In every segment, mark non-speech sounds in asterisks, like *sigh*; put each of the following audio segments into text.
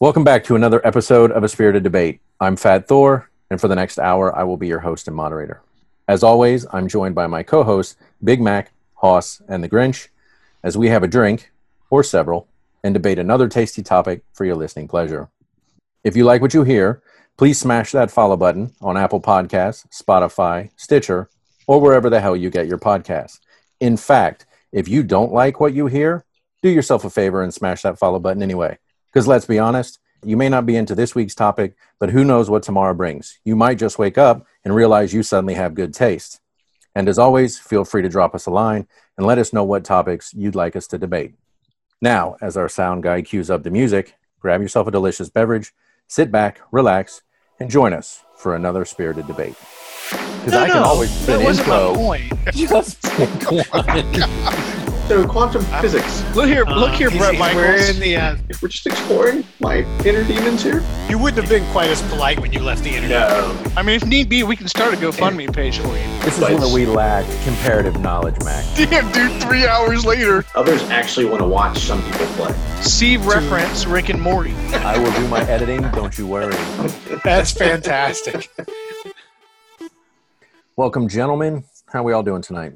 Welcome back to another episode of A Spirited Debate. I'm Fat Thor, and for the next hour, I will be your host and moderator. As always, I'm joined by my co hosts, Big Mac, Hoss, and the Grinch, as we have a drink, or several, and debate another tasty topic for your listening pleasure. If you like what you hear, please smash that follow button on Apple Podcasts, Spotify, Stitcher, or wherever the hell you get your podcasts. In fact, if you don't like what you hear, do yourself a favor and smash that follow button anyway. Because let's be honest, you may not be into this week's topic, but who knows what tomorrow brings. You might just wake up and realize you suddenly have good taste. And as always, feel free to drop us a line and let us know what topics you'd like us to debate. Now, as our sound guy cues up the music, grab yourself a delicious beverage, sit back, relax, and join us for another spirited debate. Because No, I can no, always that fit wasn't my point. *laughs* Just pick one. *laughs* So quantum physics. Look here, look here, Uh, he's- Brett he's Michaels. wearing the, uh, If we're just exploring my inner demons here. you wouldn't have been quite as polite when you left the internet. No. I mean, if need be, we can start a GoFundMe page for you. This is But- where we lack comparative knowledge, Mac. Damn, dude, three hours later. Others actually want to watch some people play. See reference Rick and Morty. I will do my editing, don't you worry. That's fantastic. Welcome, gentlemen. How we all doing tonight?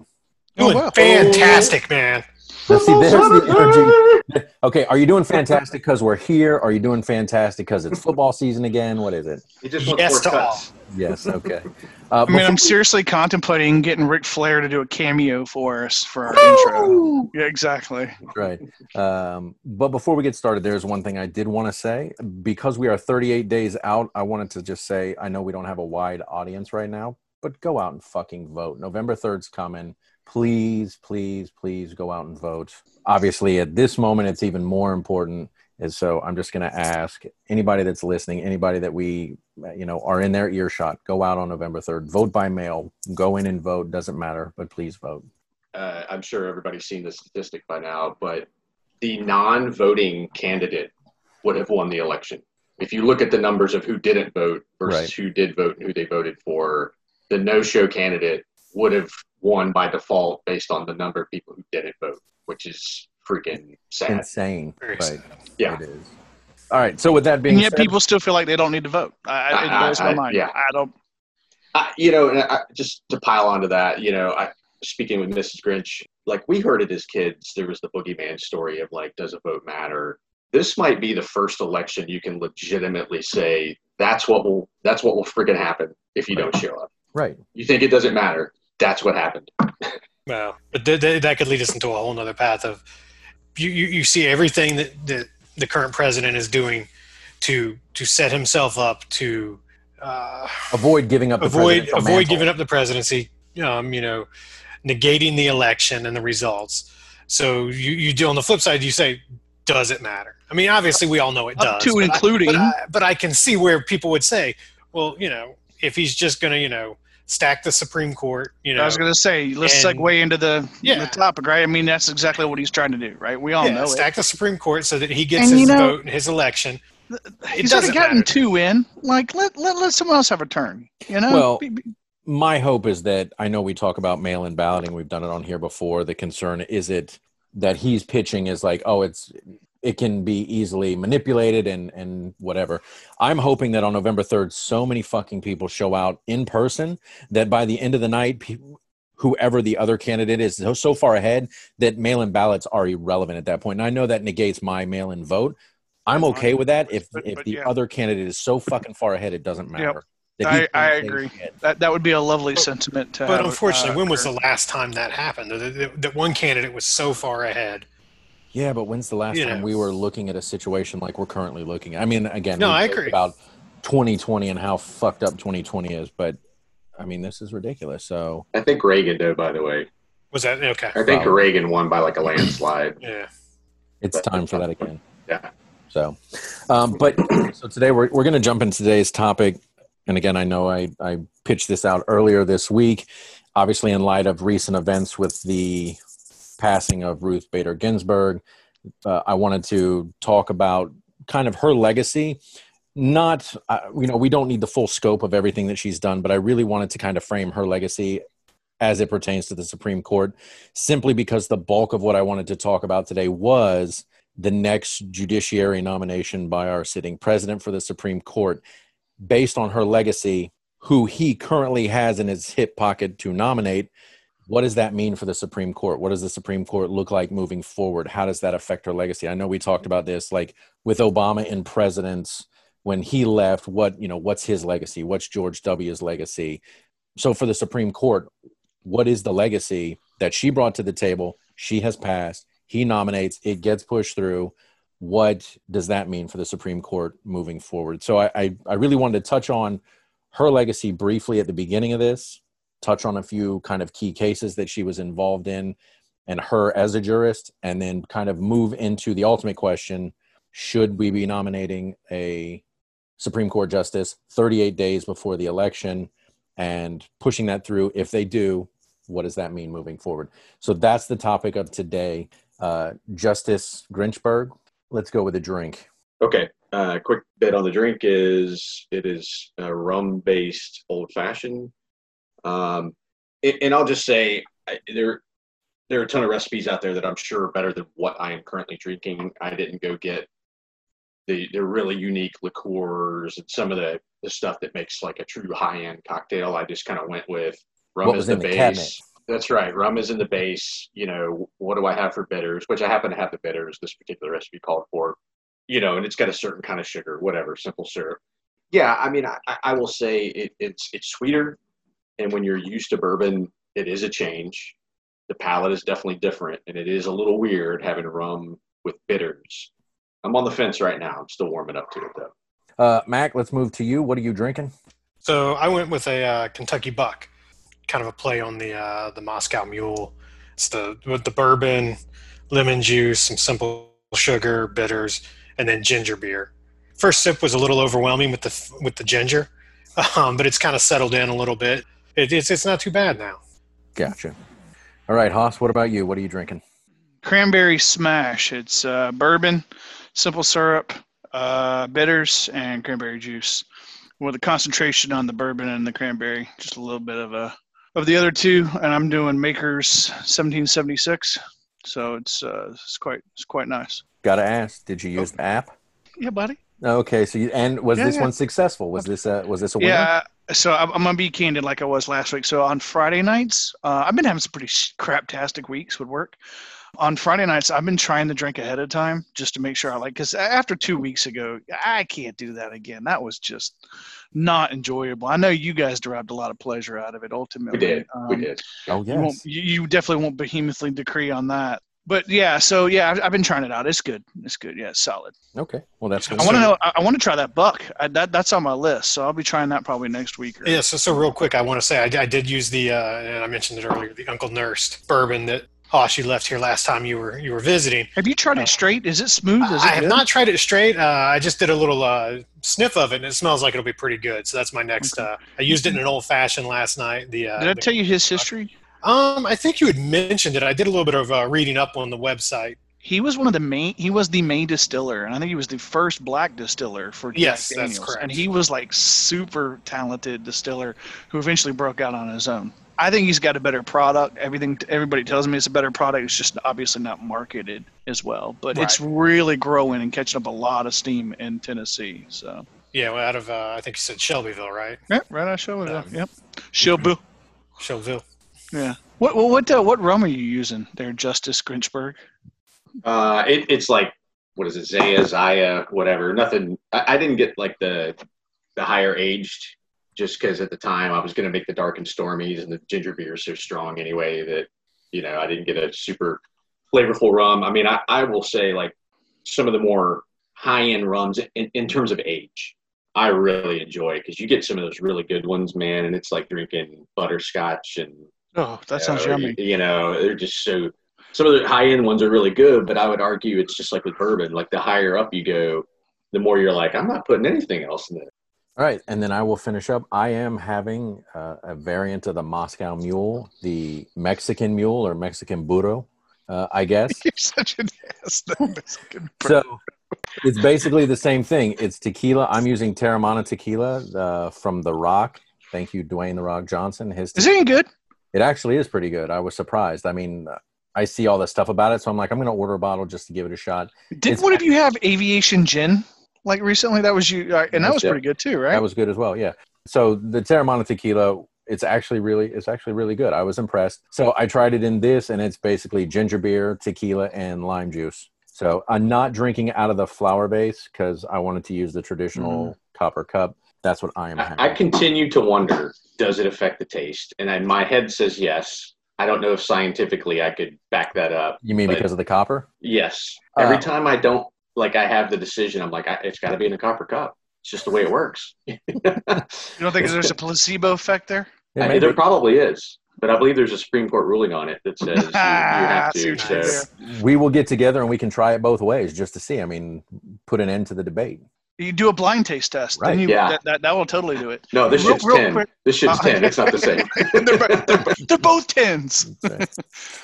Doing Oh, wow. fantastic, man. Let's see, there's the *laughs* energy. Okay, are you doing fantastic because we're here? Are you doing fantastic because it's football season again? What is it? He just Yes to cuts. Yes, okay. *laughs* Uh, I mean, I'm seriously contemplating getting Ric Flair to do a cameo for us for our intro. Yeah, exactly. right. Um, but before we get started, there's one thing I did want to say. Because we are 38 days out, I wanted to just say I know we don't have a wide audience right now, but go out and fucking vote. November 3rd's coming. Please, please, please go out and vote. Obviously, at this moment, it's even more important. And so I'm just going to ask anybody that's listening, anybody that we, you know, are in their earshot, go out on November 3rd, vote by mail, go in and vote. Doesn't matter, but please vote. Uh, I'm sure everybody's seen the statistic by now, but the non-voting candidate would have won the election. If you look at the numbers of who didn't vote versus Right. who did vote and who they voted for, the no-show candidate would have won by default based on the number of people who didn't vote, which is freaking sad. Insane. Very Right. sad. Yeah. It is. All right. So with that being And yet said, people still feel like they don't need to vote. I, I, it I- my mind. yeah. I don't. I, you know, and I, just to pile onto that, you know, I speaking with Mrs. Grinch, like we heard it as kids. There was the boogeyman story of like, does a vote matter? This might be the first election you can legitimately say that's what will that's what will freaking happen if you don't show up. right. You think it doesn't matter? That's what happened. Well, but th- th- that could lead us into a whole other path of you, you, you see everything that, that the current president is doing to to set himself up to uh, Avoid giving up. The avoid avoid mantle. giving up the presidency. Um, you know, negating the election and the results. So you you do on the flip side, you say, does it matter? I mean, obviously we all know it Up does, to but I- including- but I, but I can see where people would say, well, you know, if he's just going to, you know, stack the Supreme Court, you know, I was going to say, let's and- segue into the, Yeah. the topic, right? I mean, that's exactly what he's trying to do, right? We all yeah, know stack the Supreme Court so that he gets And his you know- vote and his election. it. It He's already gotten two in. Like, let, let, let someone else have a turn, you know? Well, Be- be- My hope is that I know we talk about mail-in balloting. We've done it on here before. The concern is it that he's pitching is like, oh, it's it can be easily manipulated and and whatever. I'm hoping that on November 3rd, so many fucking people show out in person that by the end of the night, people, whoever the other candidate is so, so far ahead that mail-in ballots are irrelevant at that point. And I know that negates my mail-in vote. I'm okay with that if But- if but the yeah. other candidate is so fucking far ahead it doesn't matter. That I- I agree. shit. that, that would be a lovely sentiment to But have, unfortunately, uh, when was the last time that happened? That, that, that one candidate was so far ahead. Yeah, but when's the last You time know. we were looking at a situation like we're currently looking? at? I mean, again, No, I agree. about 2020 and how fucked up 2020 is, but I mean, this is ridiculous. So I think Reagan, though, by the way, Was that okay? I think Probably. Reagan won by like a landslide. Yeah. it's time for that again. Yeah. So, um, but *clears throat* so today we're we're going to jump into today's topic, and again, I know I I pitched this out earlier this week, obviously in light of recent events with the passing of Ruth Bader Ginsburg. Uh, I wanted to talk about kind of her legacy. Not, uh, you know, we don't need the full scope of everything that she's done, but I really wanted to kind of frame her legacy as it pertains to the Supreme Court, simply because the bulk of what I wanted to talk about today was the next judiciary nomination by our sitting president for the Supreme Court based on her legacy, who he currently has in his hip pocket to nominate. What does that mean for the Supreme Court? What does the Supreme Court look like moving forward? How does that affect her legacy? I know we talked about this like with Obama in presidents when he left, what, you know, what's his legacy? What's George W.'s legacy? So for the Supreme Court, what is the legacy that she brought to the table? She has passed. He nominates. It gets pushed through. What does that mean for the Supreme Court moving forward? So I, I, I really wanted to touch on her legacy briefly at the beginning of this, touch on a few kind of key cases that she was involved in, and her as a jurist, and then kind of move into the ultimate question: Should we be nominating a Supreme Court justice 38 days before the election? and pushing that through. If they do, what does that mean moving forward? So that's the topic of today. Uh, Justice Grinchberg, let's go with a drink. Okay. Uh, quick bit on the drink is it is a rum based old fashioned. Um, and, and I'll just say I, there there are a ton of recipes out there that I'm sure are better than what I am currently drinking. I didn't go get the the really unique liqueurs and some of the, the stuff that makes like a true high end cocktail. I just kind of went with rum What is the the base. cabinet? That's right. Rum is in the base. You know, what do I have for bitters? Which I happen to have the bitters this particular recipe called for. You know, and it's got a certain kind of sugar, whatever, simple syrup. Yeah, I mean, I, I will say it, it's it's sweeter, and when you're used to bourbon, it is a change. The palate is definitely different, and it is a little weird having rum with bitters. I'm on the fence right now. I'm still warming up to it though. Uh, Mac, let's move to you. What are you drinking? So I went with a uh, Kentucky Buck, kind of a play on the uh, the Moscow Mule. It's the with the bourbon, lemon juice, some simple sugar, bitters, and then ginger beer. First sip was a little overwhelming with the with the ginger, *laughs* um, but it's kind of settled in a little bit. It, it's it's not too bad now. Gotcha. All right, Hoss, what about you? What are you drinking? Cranberry Smash. It's uh, bourbon, simple syrup, uh, bitters, and cranberry juice. With a concentration on the bourbon and the cranberry, just a little bit of a of the other two. And I'm doing Maker's 1776, so it's uh, it's quite it's quite nice. Gotta ask, did you use the app? Yeah, buddy. Okay, so you, and was Yeah, this yeah. one successful? Was this a was this a winner? Yeah. So I'm, I'm gonna be candid, like I was last week. So on Friday nights, uh, I've been having some pretty sh- craptastic weeks with work. On Friday nights, I've been trying to drink ahead of time just to make sure I like. Because after two weeks ago, I can't do that again. That was just not enjoyable. I know you guys derived a lot of pleasure out of it. Ultimately, We Ultimately, did. we Um, did. Oh You, won't, yes. you, you definitely won't behemothly decree on that. But yeah, so yeah, I've, I've been trying it out. It's good. It's good. Yeah, it's solid. Okay. Well, that's I I want to know. I, I want to try that buck. I, that that's on my list. So I'll be trying that probably next week. Or, Yeah, so, so real quick, I want to say I, I did use the, uh, and I mentioned it earlier, the Uncle Nearest bourbon that Hosh you left here last time you were you were visiting. Have you tried Uh, it straight? Is it smooth? Is it I have good? not tried it straight. Uh, I just did a little uh, sniff of it, and it smells like it'll be pretty good. So that's my next. Uh, I used it in an old fashioned last night. The uh, Did I tell you his history? Um, I think you had mentioned it. I did a little bit of uh, reading up on the website. He was one of the main. He was the main distiller, and I think he was the first black distiller for Jack Yes, that's correct. And he was like super talented distiller who eventually broke out on his own. I think he's got a better product. Everything everybody tells me it's a better product. It's just obviously not marketed as well. But it's really growing and catching up a lot of steam in Tennessee. So Yeah, well, out of uh, I think you said Shelbyville, right? yeah, right on Shelbyville. Um, Yep, Shelbyville. Shelbyville. Yeah. What what what, uh, what rum are you using there, Justice Grinchberg? Uh, it, it's like what is it, Zaya, Zaya, whatever. Nothing. I, I didn't get like the the higher aged, just because at the time I was going to make the dark and stormies, and the ginger beer is so strong anyway that you know I didn't get a super flavorful rum. I mean, I, I will say like some of the more high end rums in, in terms of age. I really enjoy because you get some of those really good ones, man, and it's like drinking butterscotch and Oh, that sounds uh, yummy. You, you know, they're just so. Some of the high end ones are really good, but I would argue it's just like with bourbon. Like the higher up you go, the more you're like, I'm not putting anything else in there. All right, and then I will finish up. I am having uh, a variant of the Moscow Mule, the Mexican Mule or Mexican Burro, uh, I guess. *laughs* You're such an ass. that *laughs* Mexican so it's basically the same thing. It's tequila. I'm using Teremana tequila uh, from The Rock. Thank you, Dwayne The Rock Johnson. His Is it any good? It actually is pretty good. I was surprised. I mean, I see all this stuff about it, so I'm like, I'm going to order a bottle just to give it a shot. Did It's- one of you have aviation gin like recently? That was you, uh, and that was pretty good too, right? That was good as well. Yeah. So the Teremana tequila, it's actually really, it's actually really good. I was impressed. So I tried it in this, and it's basically ginger beer, tequila, and lime juice. So I'm not drinking out of the flower base because I wanted to use the traditional copper cup. That's what I am. I, I continue to wonder: Does it affect the taste? And I, my head says yes. I don't know if scientifically I could back that up. you mean because of the copper? Yes. Every Uh, time I don't like, I have the decision. I'm like, I, it's got to be in a copper cup. It's just the way it works. *laughs* you don't think there's a placebo effect there? Yeah, I- maybe. there probably is, but I believe there's a Supreme Court ruling on it that says you, you *laughs* Ah, have to. what you did So, we will get together and we can try it both ways just to see. I mean, put an end to the debate. You do a blind taste test. Right, Then you, yeah. that, that, that will totally do it. no, this Real- shit's real ten. quick- This shit's Uh, ten. It's not the same. *laughs* they're, they're, they're both tens. *laughs*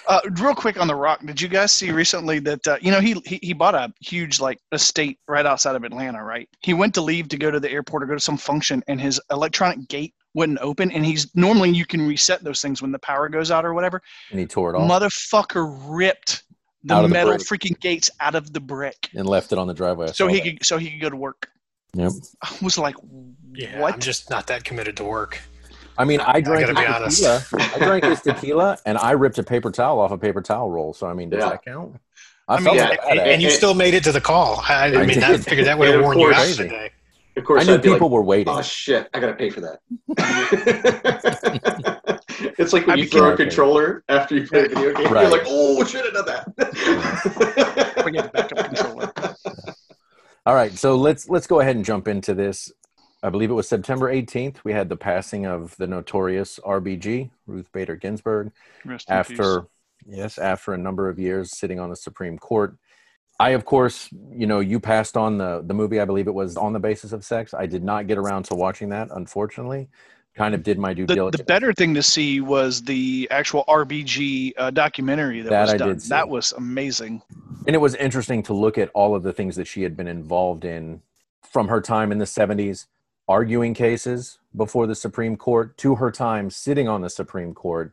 Uh, real quick on the Rock, did you guys see recently that uh, you know he, he he bought a huge like estate right outside of Atlanta, right? He went to leave to go to the airport or go to some function, and his electronic gate wouldn't open. And he's normally you can reset those things when the power goes out or whatever. and he tore it off Motherfucker ripped the Out of the metal freaking gates out of the brick, and left it on the driveway. I so he that. could so he could go to work. Yep. I was like, Yeah, what? I'm just not that committed to work. I mean, I drank gotta be his honest. tequila. I drank his tequila, and I ripped a paper towel off a paper towel roll. So I mean, does Yeah. that count? I, I felt mean, yeah, like And, and you it- still made it to the call. I, I I mean, I figured that *laughs* would have And of worn you out today. Of course, I knew I'd people like, were waiting. Oh shit! I gotta pay for that. *laughs* *laughs* *laughs* it's like when I you throw a controller after you play a video game. Right. You're like, oh, should have done that. *laughs* We get the backup controller. *laughs* All right, so let's let's go ahead and jump into this. I believe it was September 18th. We had the passing of the notorious RBG, Ruth Bader Ginsburg, Rest after yes, after a number of years sitting on the Supreme Court. I, of course, you know, you passed on the the movie. I believe it was on the basis of sex. I did not get around to watching that, unfortunately. Kind of did my due the, diligence. the better thing to see was the actual RBG uh, documentary that, That was I done. That was amazing. and it was interesting to look at all of the things that she had been involved in from her time in the 70s arguing cases before the supreme court to her time sitting on the supreme court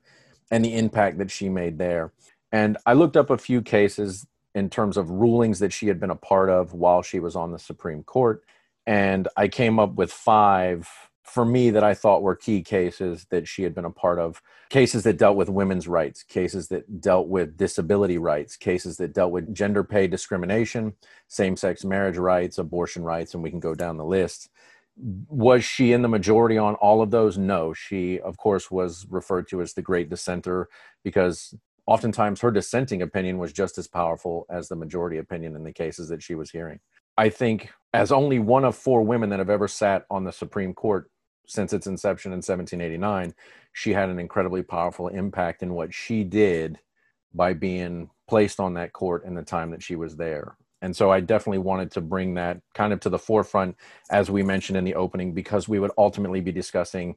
and the impact that she made there and i looked up a few cases in terms of rulings that she had been a part of while she was on the supreme court and i came up with five for me that i thought were key cases that she had been a part of cases that dealt with women's rights, cases that dealt with disability rights, cases that dealt with gender pay discrimination, same sex marriage rights, abortion rights, and we can go down the list. Was she in the majority on all of those? No. She, of course, was referred to as the great dissenter because oftentimes her dissenting opinion was just as powerful as the majority opinion in the cases that she was hearing. I think, as only one of four women that have ever sat on the Supreme Court since its inception in 1789, she had an incredibly powerful impact in what she did by being placed on that court in the time that she was there. And so I definitely wanted to bring that kind of to the forefront, as we mentioned in the opening, because we would ultimately be discussing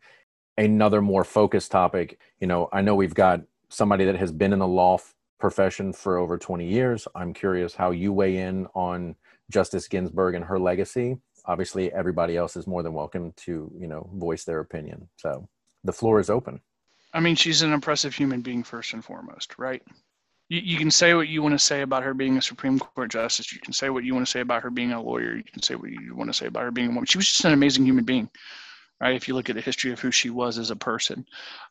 another more focused topic. You know, I know we've got somebody that has been in the law profession for over 20 years. I'm curious how you weigh in on Justice Ginsburg and her legacy. Obviously, everybody else is more than welcome to, you know, voice their opinion. So the floor is open. I mean, she's an impressive human being first and foremost, right? You, you can say what you want to say about her being a Supreme Court justice. You can say what you want to say about her being a lawyer. You can say what you want to say about her being a woman. She was just an amazing human being, right? If you look at the history of who she was as a person.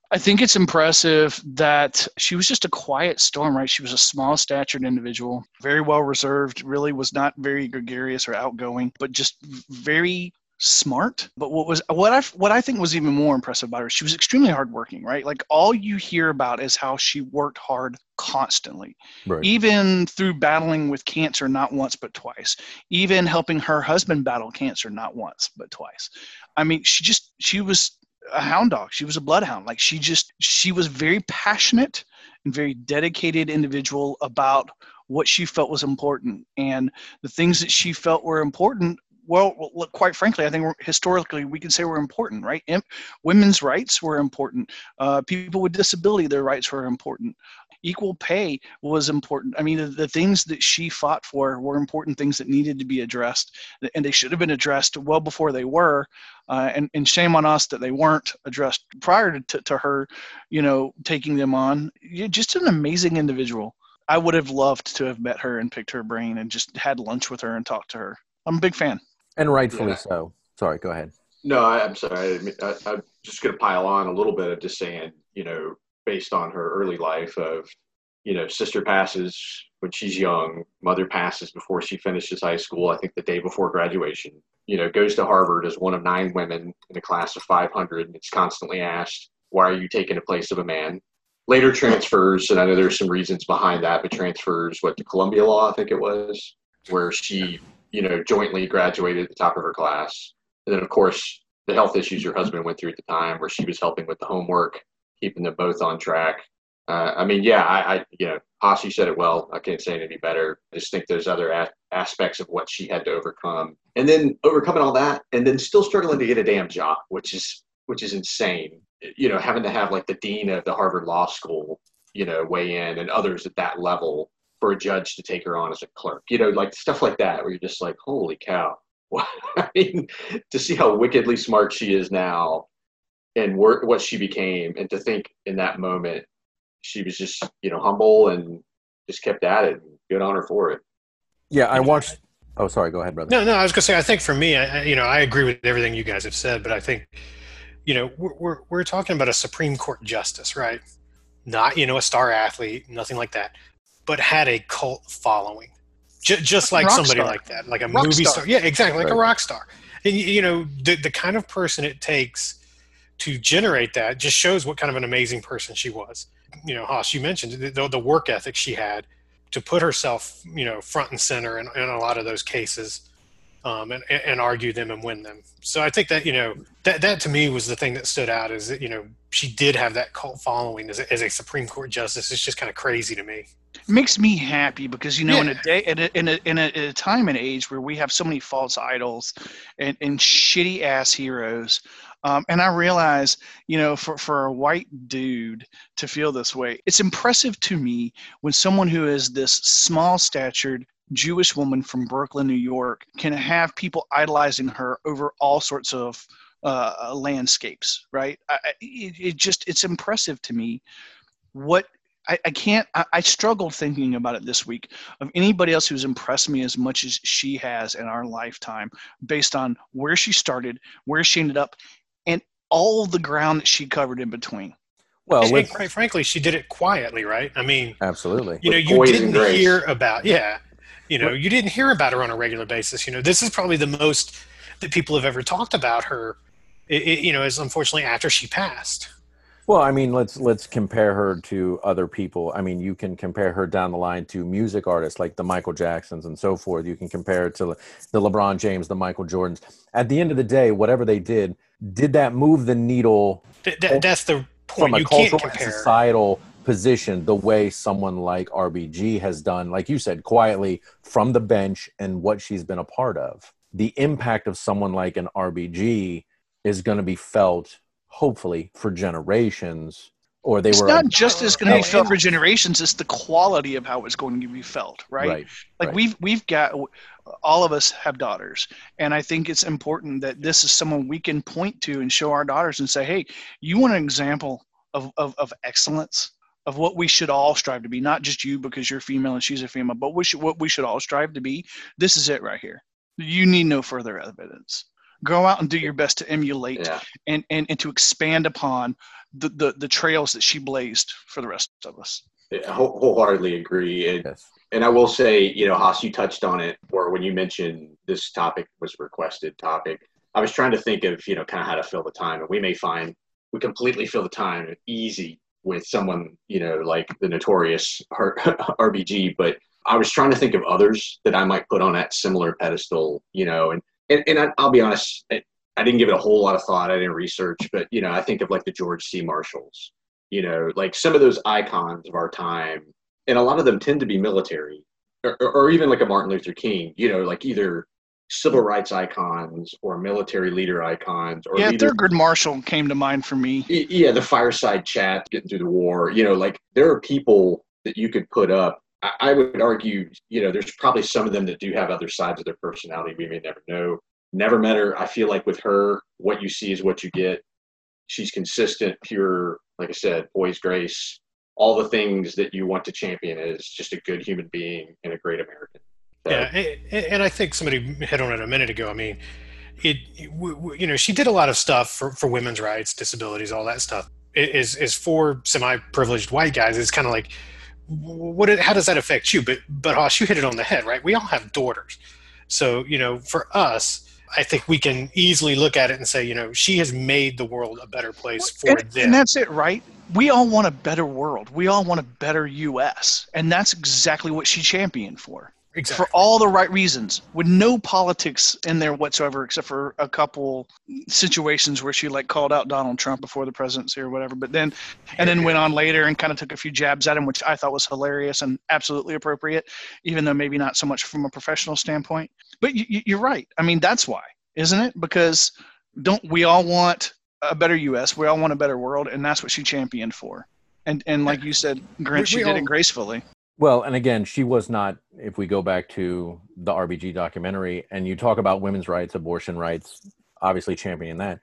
I think it's impressive that she was just a quiet storm, right? She was a small statured individual, very well reserved, really was not very gregarious or outgoing, but just very smart. But what was what I what I think was even more impressive about her, she was extremely hardworking, right? Like all you hear about is how she worked hard constantly, Right. even through battling with cancer not once but twice, even helping her husband battle cancer not once but twice. I mean, she just she was a hound dog. She was a bloodhound. Like she just she was very passionate and very dedicated individual about what she felt was important and the things that she felt were important well, look, quite frankly, I think historically we can say we're important, right? women's rights were important. Uh, people with disability, their rights were important. Equal pay was important. I mean, the, the, things that she fought for were important things that needed to be addressed, and they should have been addressed well before they were. Uh, and, and shame on us that they weren't addressed prior to, to her, you know, taking them on. You're just an amazing individual. I would have loved to have met her and picked her brain and just had lunch with her and talked to her. I'm a big fan. And rightfully yeah. so. Sorry, go ahead. No, I, am sorry. I, am just going to pile on a little bit of just saying, you know, based on her early life of, you know, sister passes when she's young, mother passes before she finishes high school, I think the day before graduation, you know, goes to Harvard as one of nine women in a class of 500. And it's constantly asked, why are you taking the place of a man? Later transfers, and I know there's some reasons behind that, but transfers, what, to Columbia Law, I think it was, where she you know, jointly graduated at the top of her class. And then, of course, the health issues your husband went through at the time, where she was helping with the homework, keeping them both on track. Uh, I mean, yeah, I, I, you know, Hossie said it well. I can't say any better. I just think there's other a- aspects of what she had to overcome, and then overcoming all that, and then still struggling to get a damn job, which is which is insane. You know, having to have like the dean of the Harvard Law School, you know, weigh in, and others at that level for a judge to take her on as a clerk. You know, like stuff like that, where you're just like, holy cow. *laughs* I mean, to see how wickedly smart she is now and what she became, and to think in that moment she was just, you know, humble and just kept at it. Good on her for it. Yeah, I watched. Oh, sorry. Go ahead, brother. No, no. I was gonna say. I think for me, I, you know, I agree with everything you guys have said, but I think, you know, we're we're, we're talking about a Supreme Court justice, right? Not you know a star athlete, nothing like that but had a cult following, J- just like somebody star. like that, like a rock movie star. star. Yeah, exactly, like right. a rock star. And you know, the the kind of person it takes to generate that just shows what kind of an amazing person she was. You know, Hoss, you mentioned the, the work ethic she had to put herself, you know, front and center in, in a lot of those cases um, and, and argue them and win them. So I think that, you know, that, that to me was the thing that stood out is that, you know, she did have that cult following as a, as a Supreme Court justice. It's just kind of crazy to me. It makes me happy because, you know, yeah. in a day, in a, in a, in a, in a time and age where we have so many false idols and, and shitty ass heroes, um, and I realize, you know, for, for a white dude to feel this way, it's impressive to me when someone who is this small statured, Jewish woman from Brooklyn, New York, can have people idolizing her over all sorts of uh, landscapes, right? I, it, it, just it's impressive to me what I, I can't. I, I, struggled thinking about it this week of anybody else who's impressed me as much as she has in our lifetime, based on where she started, where she ended up, and all the ground that she covered in between. Well, and, quite frankly, she did it quietly, right? I mean, absolutely. You know, you didn't hear about yeah you know, you didn't hear about her on a regular basis. You know, this is probably the most that people have ever talked about her. It, it, you know, is unfortunately after she passed. Well, I mean, let's let's compare her to other people. I mean, you can compare her down the line to music artists like the Michael Jacksons and so forth. You can compare it to the LeBron James, the Michael Jordans. At the end of the day, whatever they did, did that move the needle? Th- th- that's the point. From a you cultural and societal position the way someone like RBG has done, like you said, quietly from the bench and what she's been a part of. The impact of someone like an RBG is going to be felt, hopefully, for generations. Or they it's were not just as going to be felt for generations; it's the quality of how it's going to be felt, right? right like right. we've we've got all of us have daughters, and I think it's important that this is someone we can point to and show our daughters and say, "Hey, you want an example of, of, of excellence of what we should all strive to be not just you because you're female and she's a female but we should, what we should all strive to be. This is it right here. You need no further evidence. Go out and do your best to emulate yeah. and, and and to expand upon the, the the trails that she blazed for the rest of us. I wholeheartedly agree. And, yes. and i will say you know hoss you touched on it or when you mentioned this topic was requested topic i was trying to think of you know kind of how to fill the time and we may find we completely fill the time easy with someone you know like the notorious RBG, *laughs* but I was trying to think of others that I might put on that similar pedestal, you know, and and, and I, will be honest, I, I didn't give it a whole lot of thought. I didn't research, but you know, I think of like the George C. Marshalls, you know, like some of those icons of our time, and a lot of them tend to be military, or, or even like a Martin Luther King, you know, like either civil rights icons or military leader icons or yeah, leader, Thurgood Marshall came to mind for me. yeah, the fireside chat getting through the war. You know, like there are people that you could put up. I, I would argue, you know, there's probably some of them that do have other sides of their personality we may never know. Never met her. I feel like with her, what you see is what you get. She's consistent, pure, like I said, poised grace, all the things that you want to champion as just a good human being and a great American. So, Yeah, and, and I think somebody hit on it a minute ago. I mean, it, you know, she did a lot of stuff for, for women's rights, disabilities, all that stuff. It is is for semi-privileged white guys. It's kind of like, what? How does that affect you? But but Hoss, you hit it on the head, right? We all have daughters, so you know, for us, I think we can easily look at it and say, you know, she has made the world a better place for and, them. and that's it, right? We all want a better world. We all want a better U.S., and that's exactly what she championed for. Exactly. for all the right reasons with no politics in there whatsoever except for a couple situations where she like called out donald trump before the presidency or whatever but then and then went on later and kind of took a few jabs at him which i thought was hilarious and absolutely appropriate even though maybe not so much from a professional standpoint. But you, you- you're right. I mean that's why isn't it? Because don't we all want a better us we all want a better world and that's what she championed for. And and like you said grant We- she we did all- it gracefully Well, and again, she was not. If we go back to the RBG documentary, and you talk about women's rights, abortion rights, obviously championing that.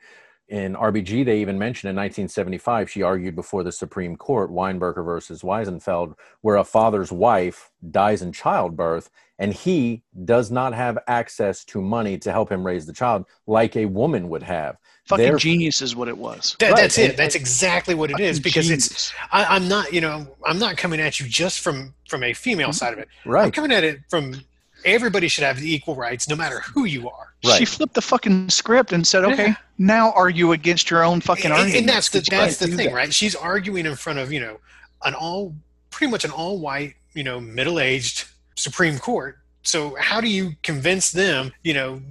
In RBG, they even mentioned in 1975, she argued before the Supreme Court, Weinberger versus Wiesenfeld, where a father's wife dies in childbirth and he does not have access to money to help him raise the child like a woman would have. fucking They're- genius is what it was That, Right, That's it. That's exactly what it is. Fucking Because it's genius. I, I'm not, you know, I'm not coming at you just from from a female Mm-hmm. side of it. Right. I'm coming at it from everybody should have the equal rights, no matter who you are. Right. She flipped the fucking script and said, "Okay, Yeah. now argue against your own fucking And, argument." and that's the that's the thing, that. right? She's arguing in front of you know an all pretty much an all white, you know, middle aged Supreme Court. So how do you convince them, you know,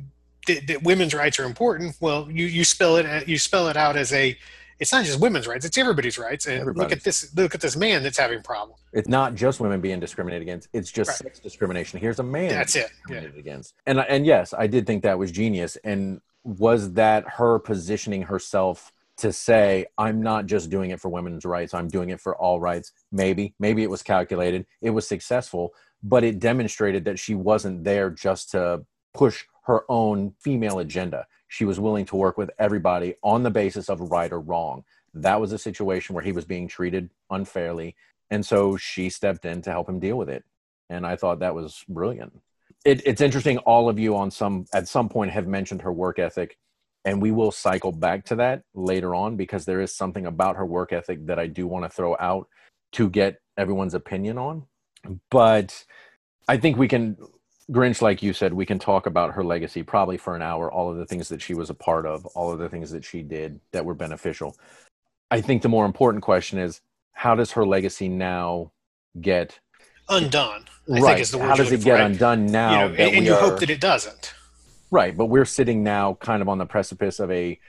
that, that women's rights are important? Well, you you spell it you spell it out as a it's not just women's rights; it's everybody's rights. And look at this look at this man that's having problems. It's not just women being discriminated against; it's just Right. sex discrimination. Here's a man That's it. Yeah. discriminated against. And and yes, I did think that was genius. And was that her positioning herself to say, "I'm not just doing it for women's rights; I'm doing it for all rights"? Maybe, maybe it was calculated. It was successful, but it demonstrated that she wasn't there just to push her own female agenda. She was willing to work with everybody on the basis of right or wrong. That was a situation where he was being treated unfairly, and so she stepped in to help him deal with it. And I thought that was brilliant it, it's interesting all of you on some at some point have mentioned her work ethic and we will cycle back to that later on because there is something about her work ethic that i do want to throw out to get everyone's opinion on but i think we can grinch like you said we can talk about her legacy probably for an hour all of the things that she was a part of all of the things that she did that were beneficial i think the more important question is how does her legacy now get Undone. I right think is the word how does it get right? undone now you know, and, you are, hope that it doesn't. Right, but we're sitting now kind of on the precipice of a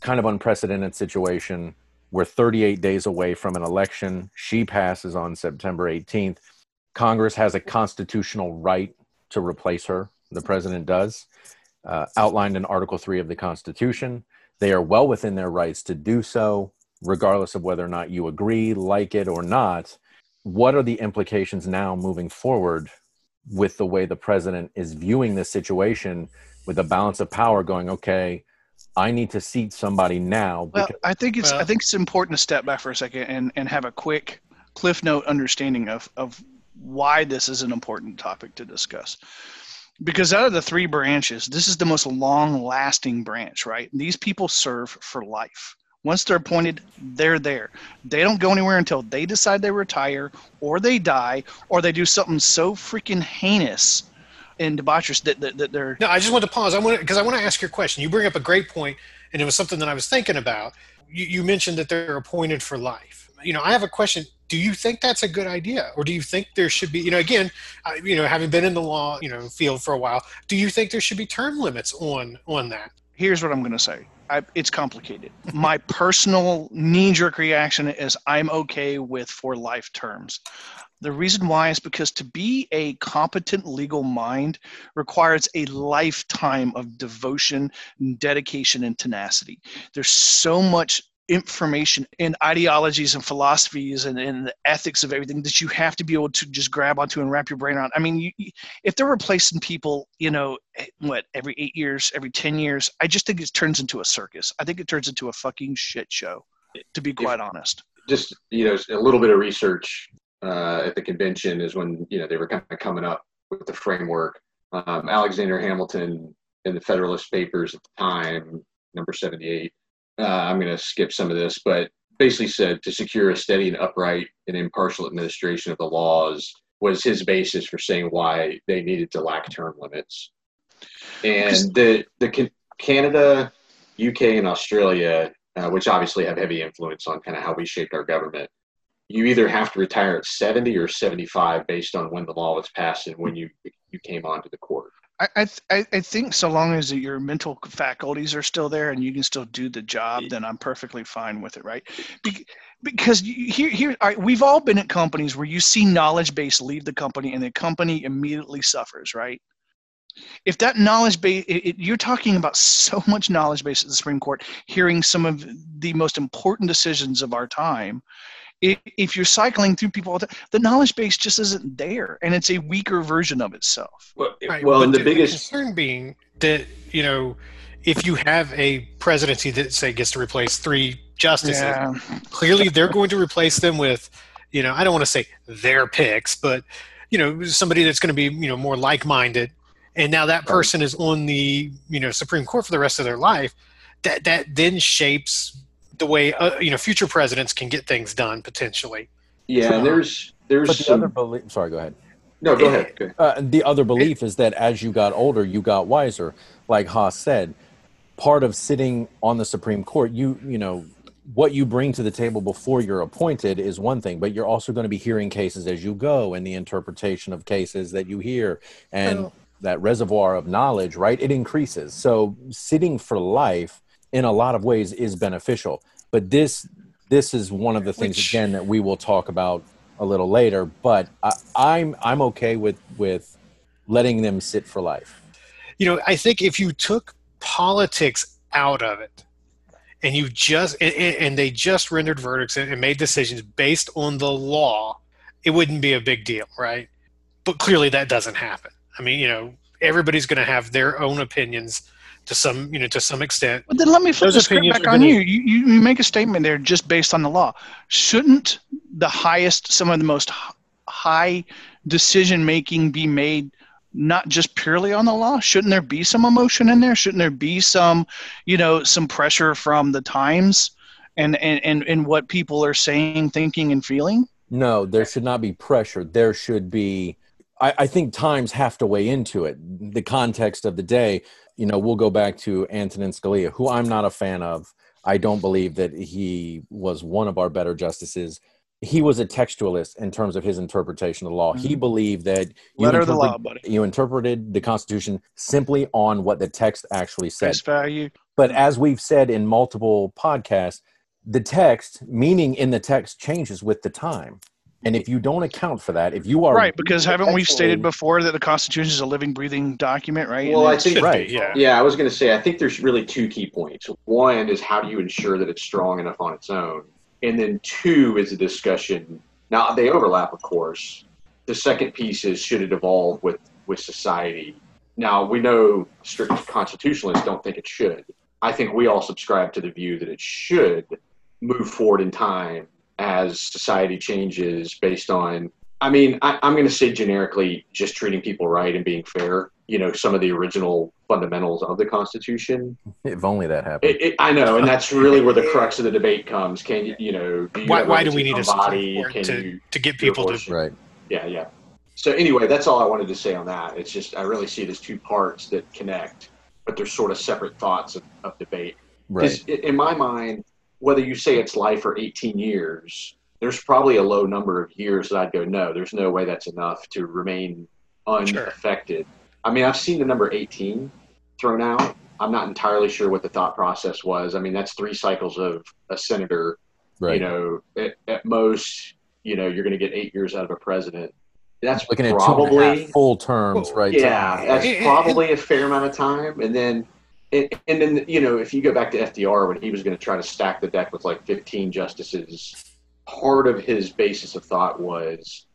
kind of unprecedented situation. We're 38 days away from an election. She passes on September 18th. Congress has a constitutional right to replace her. The president does, uh, outlined in Article 3 of the Constitution. They are well within their rights to do so, regardless of whether or not you agree, like it, or not. What are the implications now moving forward with the way the president is viewing this situation with the balance of power going okay i need to seat somebody now Well, I think it's I think it's important to step back for a second and, and have a quick cliff note understanding of, of why this is an important topic to discuss. Because out of the three branches, this is the most long lasting branch, right? These people serve for life. Once they're appointed, they're there. They don't go anywhere until they decide they retire or they die or they do something so freaking heinous and debaucherous that, that, that they're No, I just want to pause. I want because I want to ask your question. You bring up a great point, and it was something that I was thinking about. You, you mentioned that they're appointed for life. You know, I have a question. Do you think that's a good idea, or do you think there should be? You know, again, I, you know, having been in the law, you know, field for a while, do you think there should be term limits on on that? here's what I'm going to say. I, it's complicated. My personal knee jerk reaction is I'm okay with for life terms. The reason why is because to be a competent legal mind requires a lifetime of devotion, dedication, and tenacity. There's so much information and ideologies and philosophies and, and the ethics of everything that you have to be able to just grab onto and wrap your brain around. I mean, you, if they're replacing people, you know, eh, what, every eight years, every 10 years, I just think it turns into a circus. I think it turns into a fucking shit show, to be quite if, honest. Just, you know, a little bit of research uh, at the convention is when, you know, they were kind of coming up with the framework. Um, Alexander Hamilton in the Federalist Papers at the time, number 78, uh, I'm going to skip some of this, but basically said to secure a steady and upright and impartial administration of the laws was his basis for saying why they needed to lack term limits. And the the Canada, UK, and Australia, uh, which obviously have heavy influence on kind of how we shaped our government, you either have to retire at 70 or 75 based on when the law was passed and when you you came onto the court. I, I, I think so long as your mental faculties are still there and you can still do the job, then I'm perfectly fine with it, right? because here, here we've all been at companies where you see knowledge base leave the company and the company immediately suffers, right? If that knowledge base, it, you're talking about so *laughs* much knowledge base at the Supreme Court, hearing some of the most important decisions of our time, if you're cycling through people, the knowledge base just isn't there, and it's a weaker version of itself. Well, right. well and the, the biggest concern being that you know, if you have a presidency that say gets to replace three justices, yeah. clearly they're going to replace them with, you know, I don't want to say their picks, but you know, somebody that's going to be you know more like-minded, and now that person is on the you know Supreme Court for the rest of their life. That that then shapes the way uh, you know future presidents can get things done potentially. Yeah, so, there's there's but the some... other belief. Sorry, go ahead. No, go ahead. Go ahead. Uh, the other belief is that as you got older, you got wiser. Like Hoss said, part of sitting on the Supreme Court, you you know what you bring to the table before you're appointed is one thing, but you're also going to be hearing cases as you go and the interpretation of cases that you hear and oh. that reservoir of knowledge, right? It increases. So sitting for life in a lot of ways is beneficial. But this this is one of the things Which, again that we will talk about a little later. But I, I'm I'm okay with with letting them sit for life. You know, I think if you took politics out of it and you just and, and they just rendered verdicts and made decisions based on the law, it wouldn't be a big deal, right? But clearly that doesn't happen. I mean, you know, everybody's going to have their own opinions to some you know to some extent. But then let me flip the script back on you. you. You make a statement there just based on the law. Shouldn't the highest, some of the most high decision making be made not just purely on the law? Shouldn't there be some emotion in there? Shouldn't there be some, you know, some pressure from the times and and and, and what people are saying, thinking, and feeling? No, there should not be pressure. There should be I, I, think times have to weigh into it. The context of the day, you know, we'll go back to Antonin Scalia, who I'm not a fan of. I don't believe that he was one of our better justices. He was a textualist in terms of his interpretation of the law. Mm-hmm. He believed that you, interpret, the law, buddy. you interpreted the Constitution simply on what the text actually said. Face value. But as we've said in multiple podcasts, the text, meaning in the text, changes with the time. And if you don't account for that, if you are right, because haven't we stated before that the Constitution is a living, breathing document, right? Well, I think right, yeah, yeah. I was going to say I think there's really two key points. One is how do you ensure that it's strong enough on its own, and then two is a discussion. Now they overlap, of course. The second piece is should it evolve with with society. Now we know strict constitutionalists don't think it should. I think we all subscribe to the view that it should move forward in time as society changes based on I mean, I, am going to say generically, just treating people right and being fair. You know, some of the original fundamentals of the Constitution. *laughs* If only that happened. It, it, I know, and that's really where the crux of the debate comes. Can you, you know, do you why, why do we need a body? To, you to get people to right? Yeah, yeah. So anyway, that's all I wanted to say on that. It's just I really see it as two parts that connect, but they're sort of separate thoughts of, of debate. Right. In my mind, whether you say it's life or 18 years, there's probably a low number of years that I'd go, no, there's no way that's enough to remain unaffected. Sure. I mean, I've seen the number 18 thrown out. I'm not entirely sure what the thought process was. I mean, that's three cycles of a senator. Right. You know, at, at most, you know, you're going to get eight years out of a president. That's Looking at two probably full terms, right? yeah, that's It- it- probably a fair amount of time. And then, and, and then you know, if you go back to FDR when he was going to try to stack the deck with like 15 justices, part of his basis of thought was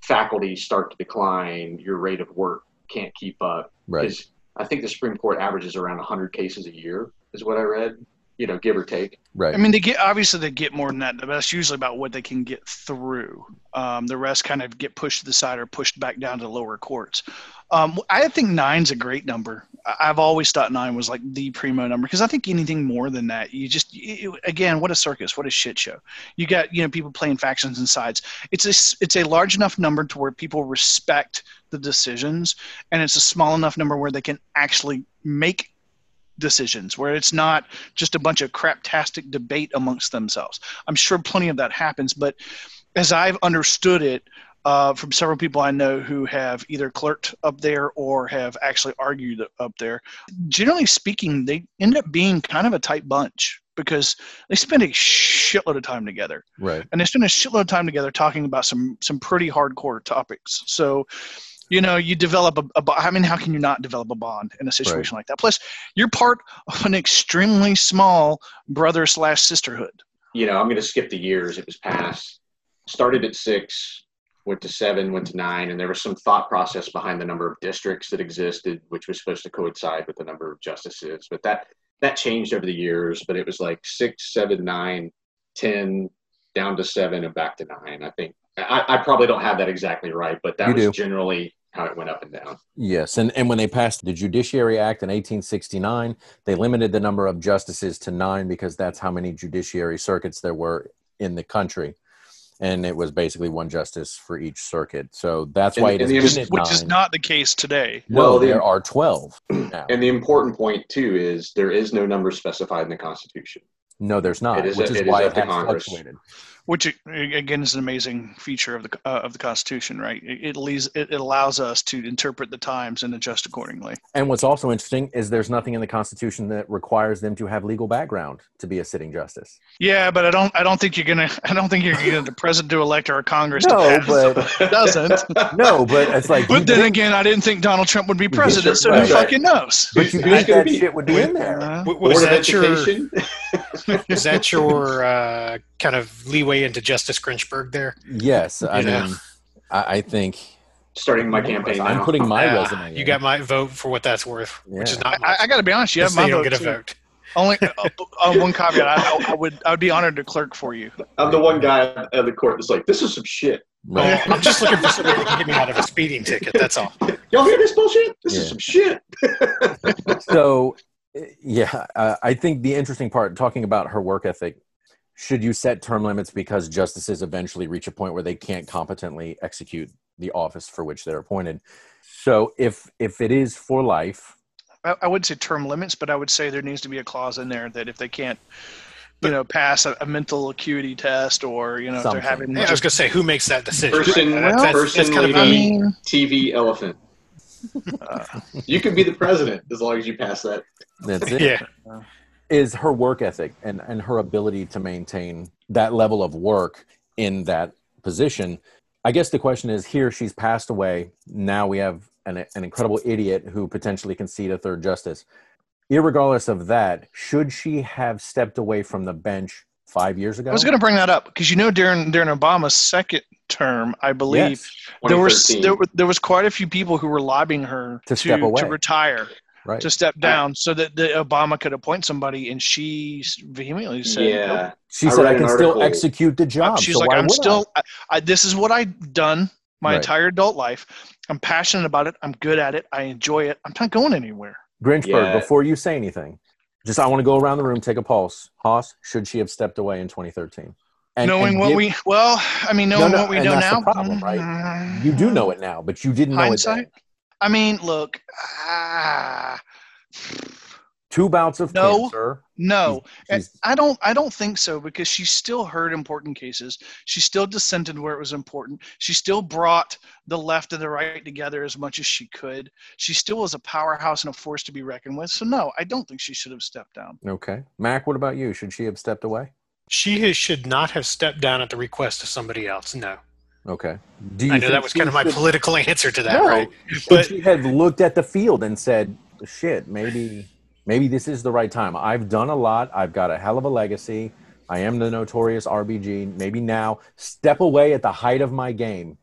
faculty start to decline, your rate of work can't keep up. Right. I think the Supreme Court averages around 100 cases a year, is what I read. You know, give or take. Right. I mean, they get obviously they get more than that, but that's usually about what they can get through. Um, the rest kind of get pushed to the side or pushed back down to the lower courts. Um, I think nine's a great number. I- I've always thought nine was like the primo number because I think anything more than that, you just you, again, what a circus, what a shit show. You got you know people playing factions and sides. It's a s- it's a large enough number to where people respect the decisions, and it's a small enough number where they can actually make decisions where it's not just a bunch of craptastic debate amongst themselves. I'm sure plenty of that happens, but as I've understood it uh, from several people I know who have either clerked up there or have actually argued up there, generally speaking, they end up being kind of a tight bunch because they spend a shitload of time together right. and they spend a shitload of time together talking about some some pretty hardcore topics. So, you know, you develop a, a bo- I mean, how can you not develop a bond in a situation like that? Plus, you're part of an extremely small brother slash sisterhood. you know, I'm going to skip the years. It was passed, started at six, went to seven, went to nine, and there was some thought process behind the number of districts that existed, which was supposed to coincide with the number of justices. But that that changed over the years. But it was like six, seven, nine, ten, down to seven, and back to nine. I think I, I probably don't have that exactly right, but that You was do. generally how it went up and down. Yes, and, and when they passed the Judiciary Act in 1869, they limited the number of justices to nine because that's how many judiciary circuits there were in the country, and it was basically one justice for each circuit. So that's And- why it and is the- written at Which is not the case today. No, Well, the- there are 12 now. And the important point too is there is no number specified in the Constitution. No, there's not, It is- which is it is why up it has Congress. fluctuated. Which again is an amazing feature of the uh, of the Constitution, right? It, it, leaves, it, it allows us to interpret the times and adjust accordingly. And what's also interesting is there's nothing in the Constitution that requires them to have legal background to be a sitting justice. Yeah, but I don't I don't think you're gonna I don't think you're gonna the president to elect or a Congress No, to but *laughs* It doesn't. no, but it's like. But then think- again, I didn't think Donald Trump would be president, so right. who fucking knows? but you think that be- shit would be in there. Uh, W- Was Board of that your *laughs* is that your uh, kind of leeway into Justice Grinchberg there? Yes, I Yeah. mean, I, I think Starting my campaign I'm now. putting my Yeah, resume. You in. got my vote for what that's worth, which is not I. I got to be honest, you have my so you don't vote. get a too. vote. Only *laughs* uh, uh, one caveat: I, I would I would be honored to clerk for you. I'm the one guy at the court that's like, this is some shit. Right. I'm just looking for somebody that can get me out of a speeding ticket. That's all. *laughs* Y'all hear this bullshit? This Yeah. is some shit. *laughs* so uh, yeah uh, i think the interesting part talking about her work ethic should you set term limits because justices eventually reach a point where they can't competently execute the office for which they're appointed so if if it is for life I, I wouldn't say term limits, but I would say there needs to be a clause in there that if they can't, you know, pass a, a mental acuity test or you know Something. they're having Yeah, I was gonna say who makes that decision. Person- That's- that's- person that's kind of I a- lady. mean, TV elephant. uh, You can be the president as long as you pass that. that's it yeah. Is her work ethic and and her ability to maintain that level of work in that position. I guess the question is here she's passed away. Now we have an, an incredible idiot who potentially can seat a third justice. Irregardless of that should she have stepped away from the bench five years ago? I was going to bring that up because you know during during Obama's second term, I believe Yes, there was there, there was quite a few people who were lobbying her To step away. to retire, right to step down, so that the Obama could appoint somebody, and she vehemently said, yeah. "Nope." she I said i can an still article- execute the job She's so like, I'm still, I, I, this is what I've done my Right. entire adult life. I'm passionate about it. I'm good at it. I enjoy it. I'm not going anywhere. Grinchberg, Yeah. before you say anything, just I want to go around the room, take a pulse. Hoss, should she have stepped away in 2013? And, knowing and what give- we, well, I mean, knowing no, what we and know that's the now. problem, right? you do know it now, but you didn't know Hindsight? it. Then. I mean, look, ah, Two bouts of No. cancer. no, She's- I don't. I don't think so because she still heard important cases. She still dissented where it was important. She still brought the left and the right together as much as she could. She still was a powerhouse and a force to be reckoned with. So no, I don't think she should have stepped down. okay, Mac. What about you? Should she have stepped away? She has, should not have stepped down at the request of somebody else. No. Okay. Do you I know that was kind of my should- political *laughs* answer to that, No. right? But she have looked at the field and said, "Shit, maybe, maybe this is the right time. I've done a lot. I've got a hell of a legacy. I am the notorious RBG. Maybe now step away at the height of my game,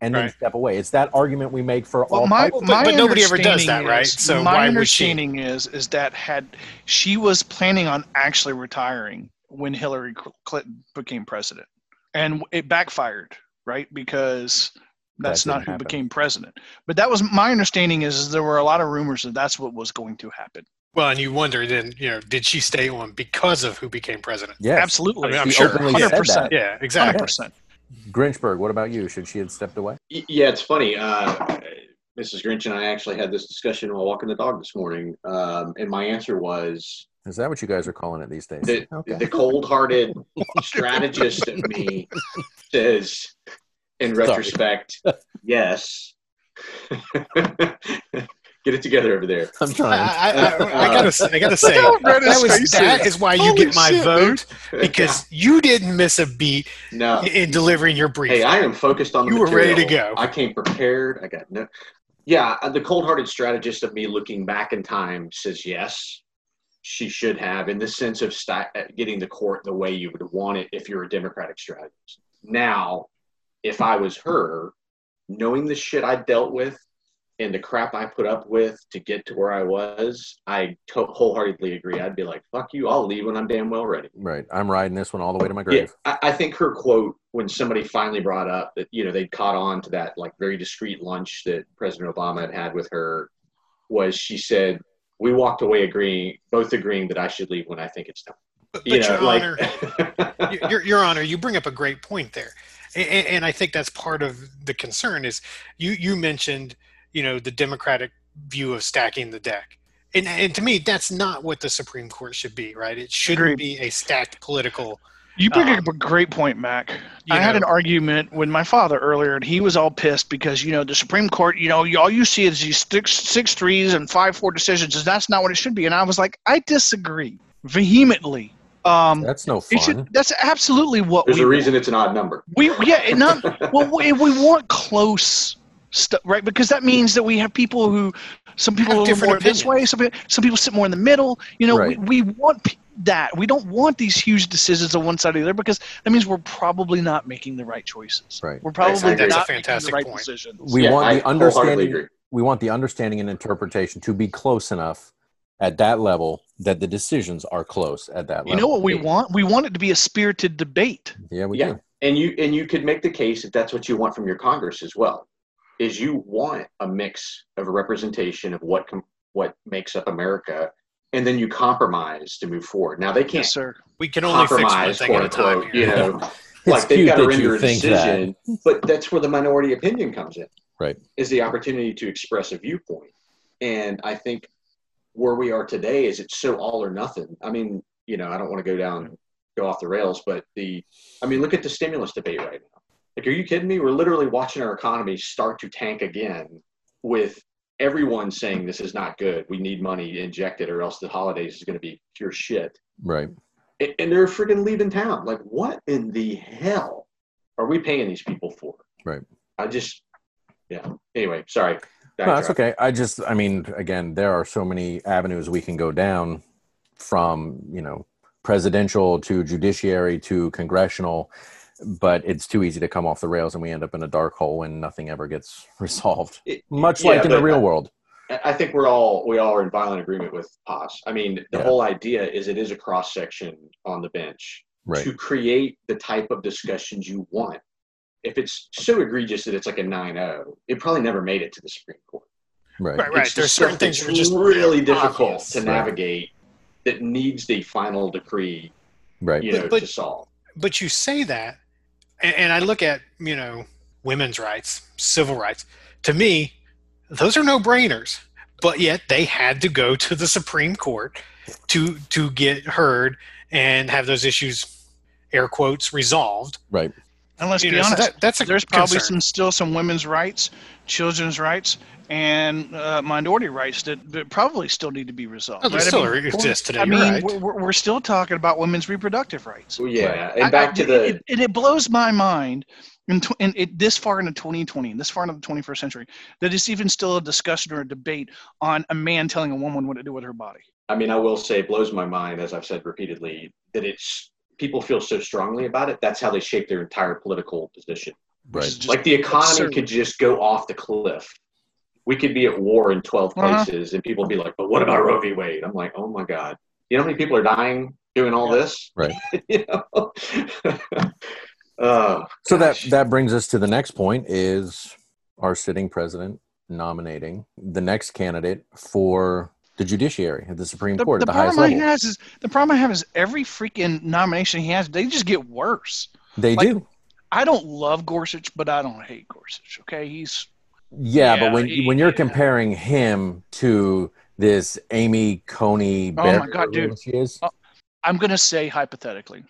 and then Right. step away." It's that argument we make for Well, all. my, types- but- my but nobody ever does that, right? So my why would she? understanding is is that had she was planning on actually retiring when Hillary Clinton became president, and it backfired, right? Because that's didn't who happen. became president. But that was my understanding is, is there were a lot of rumors that that's what was going to happen. well, and you wonder then, you know, did she stay on because of who became president? Yeah, Absolutely, I mean, I'm She sure. openly hundred said percent, that. Yeah, exactly. hundred percent. Grinchberg, what about you? Should she have stepped away? Yeah, it's funny. Uh, Mrs. Grinch and I actually had this discussion while walking the dog this morning, um, and my answer was Is that what you guys are calling it these days? the, Okay. the cold-hearted *laughs* strategist of me says, in retrospect, *laughs* yes. *laughs* Get it together over there. I'm trying. I, I, I gotta, say- I gotta *laughs* say, that was that is. is why you Holy get my shit, vote because you didn't miss a beat no. in delivering your brief. Hey, I am focused on the You were ready to go. I came prepared. I got no. Yeah, uh, the cold-hearted strategist of me looking back in time says yes, she should have, in the sense of sta- uh, getting the court the way you would want it if you're a Democratic strategist. Now, if I was her, knowing the shit I dealt with and the crap I put up with to get to where I was, I to- wholeheartedly agree. I'd be like, "Fuck you! I'll leave when I'm damn well ready." right. I'm riding this one all the way to my Yeah, grave. I, I think her quote when somebody finally brought up that you know they'd caught on to that like very discreet lunch that President Obama had had with her was she said we walked away agreeing both agreeing that I should leave when I think it's time. but, You know, your like honor, your, *laughs* your, your honor, you bring up a great point there, and, and I think that's part of the concern. Is you you mentioned you know the Democratic view of stacking the deck, and and to me that's not what the Supreme Court should be, right? It shouldn't Agreed. be a stacked political. You bring Um, up a great point, Mac. I had an argument with my father earlier, and he was all pissed because you know the Supreme Court, you know, all you see is these six, six threes and five four decisions, and that's not what it should be. And I was like, I disagree vehemently. Um, That's no it fun. should, that's absolutely what There's we a reason it's an odd number. we yeah, and not well. We, we want close stuff, right? Because that means that we have people who, some people Have are a little different more this way, some people, some people sit more in the middle. You know, Right. we, we want p- that. We don't want these huge decisions on one side or the other because that means we're probably not making the right choices. Right. We're probably agree. not That's a making fantastic the right point. decisions. we Yeah, want I the understanding. We want the understanding and interpretation to be close enough at that level that the decisions are close at that level. You know what we want? We want it to be a spirited debate. Yeah, we Yeah. do. and you and you could make the case that that's what you want from your Congress as well. Is you want a mix of a representation of what com- what makes up America, and then you compromise to move forward. Now they can't Yes, sir. we can only fix one compromise, thing at a time. unquote. here. You know, *laughs* It's like they've got to render a think that. decision, but that's where the minority opinion comes in. Right. Is the opportunity to express a viewpoint, and I think where we are today is it's so all or nothing. I mean, you know, I don't want to go down, go off the rails, but the, I mean, look at the stimulus debate right now. Like, are you kidding me? We're literally watching our economy start to tank again, with everyone saying this is not good. We need money injected, or else the holidays is going to be pure shit Right. and and they're freaking leaving town. Like, what in the hell are we paying these people for? Right. I just, yeah. Anyway, sorry. No, that's okay. I just, I mean, again, there are so many avenues we can go down from, you know, presidential to judiciary to congressional, but it's too easy to come off the rails and we end up in a dark hole and nothing ever gets *laughs* resolved. It- Much yeah, like in the real I- world. I think we're all we all are in violent agreement with Paz. I mean, the Yeah. whole idea is it is a cross section on the bench Right. to create the type of discussions you want. If it's so egregious that it's like a 9-0, it probably never made it to the Supreme Court. Right. Right, right. There's certain things that's that are just really difficult obvious. to Right. navigate that needs the final decree, Right. you But- know, but- to solve. but you say that and, and i look at you know women's rights civil rights to me those are no brainers but yet they had to go to the supreme court to to get heard and have those issues air quotes resolved Right. And let's You be know, so honest, that- that's a there's probably concern. some still some women's rights, children's rights, and uh, minority rights that, that probably still need to be resolved. Oh, they right? I still mean, exist today. I mean, right. we're, we're we're still talking about women's reproductive rights. Well, yeah, Right. and I- back I- to the it, it, it blows my mind in, tw- in it, this far into 2020 this far into the 21st century that it's even still a discussion or a debate on a man telling a woman what to do with her body. I mean, I will say it blows my mind, as I've said repeatedly, that it's people feel so strongly about it. That's how they shape their entire political position. Right. just like the economy absurd. could just go off the cliff. We could be at war in 12 Uh-huh. places, and people would be like, "But what about Roe v. Wade?" I'm like, "Oh my God! You know how many people are dying doing all Yeah. this?" Right. *laughs* you know. oh, *laughs* So that that brings us to the next point: is our sitting president nominating the next candidate for the judiciary the Supreme the, Court the the highest problem I level. has is the problem I have is every freaking nomination he has, they just get worse. They like- do. I don't love Gorsuch, but I don't hate Gorsuch. Okay, he's Yeah, Yeah, but when when you're yeah. comparing him to this Amy Coney, Oh my God, dude. she is, Oh. I'm going to say hypothetically,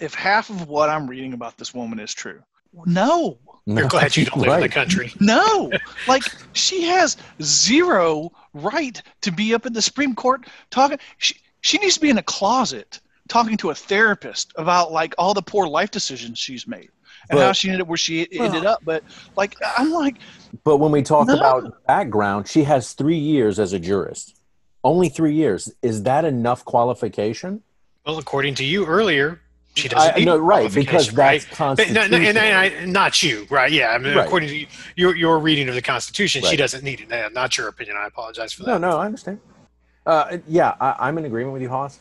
if half of what I'm reading about this woman is true, no, You're glad you don't live in the country. no, like she has zero right to be up in the Supreme Court talking. She, she needs to be in a closet talking to a therapist about like all the poor life decisions she's made and But- how she ended up where she ended up. But like, I'm like, But when we talk No. about background, she has three years as a jurist. Only three years. Is that enough qualification? Well, according to you earlier, she doesn't I, no, right, because that's right? But no, no, and, I, not you, right? Yeah, I mean, Right. according to you, your your reading of the Constitution, she doesn't need it. Not your opinion. I apologize for that. no, no, I understand. Uh, yeah, I, I'm in agreement with you, Hoss.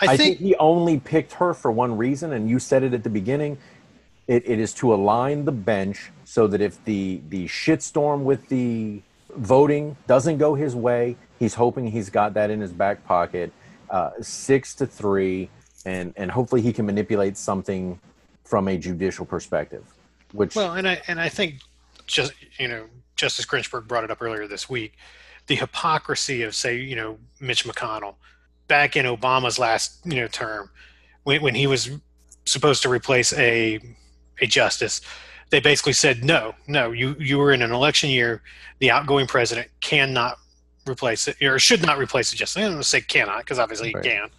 I, think, he only picked her for one reason, and you said it at the beginning. It, it is to align the bench so that if the the shitstorm with the voting doesn't go his way, he's hoping he's got that in his back pocket. Uh, six to three, and and hopefully he can manipulate something from a judicial perspective. Which Well, and I and I think just you know Justice Grinchberg brought it up earlier this week, the hypocrisy of say you know Mitch McConnell back in Obama's last you know term when when he was supposed to replace a a justice, they basically said no, no, you you were in an election year, the outgoing president cannot replace it or should not replace a justice. i'm going to say cannot because obviously Right. he can.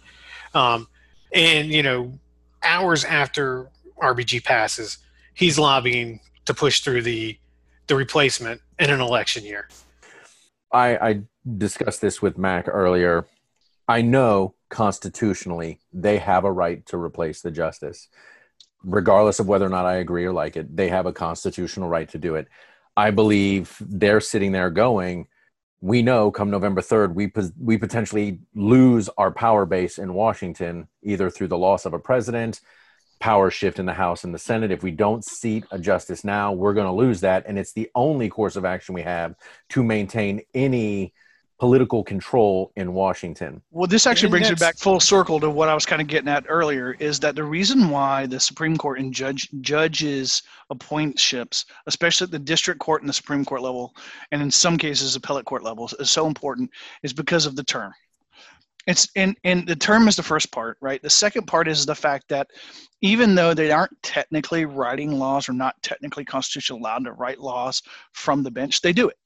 Um, and you know, hours after RBG passes, he's lobbying to push through the the replacement in an election year. I, I discussed this with Mac earlier. I know constitutionally they have a right to replace the justice, regardless of whether or not I agree or like it. They have a constitutional right to do it. I believe they're sitting there going, we know come November 3rd, we, we potentially lose our power base in Washington, either through the loss of a president, power shift in the House and the Senate. If we don't seat a justice now, we're going to lose that. And it's the only course of action we have to maintain any political control in Washington. Well, this actually brings me back full circle to what I was kind of getting at earlier. Is that the reason why the Supreme Court and judge judges appointships, especially at the district court and the Supreme Court level, and in some cases appellate court levels, is so important, is because of the term. It's and and the term is the first part, right? The second part is the fact that even though they aren't technically writing laws or not technically constitutionally allowed to write laws from the bench, they do it,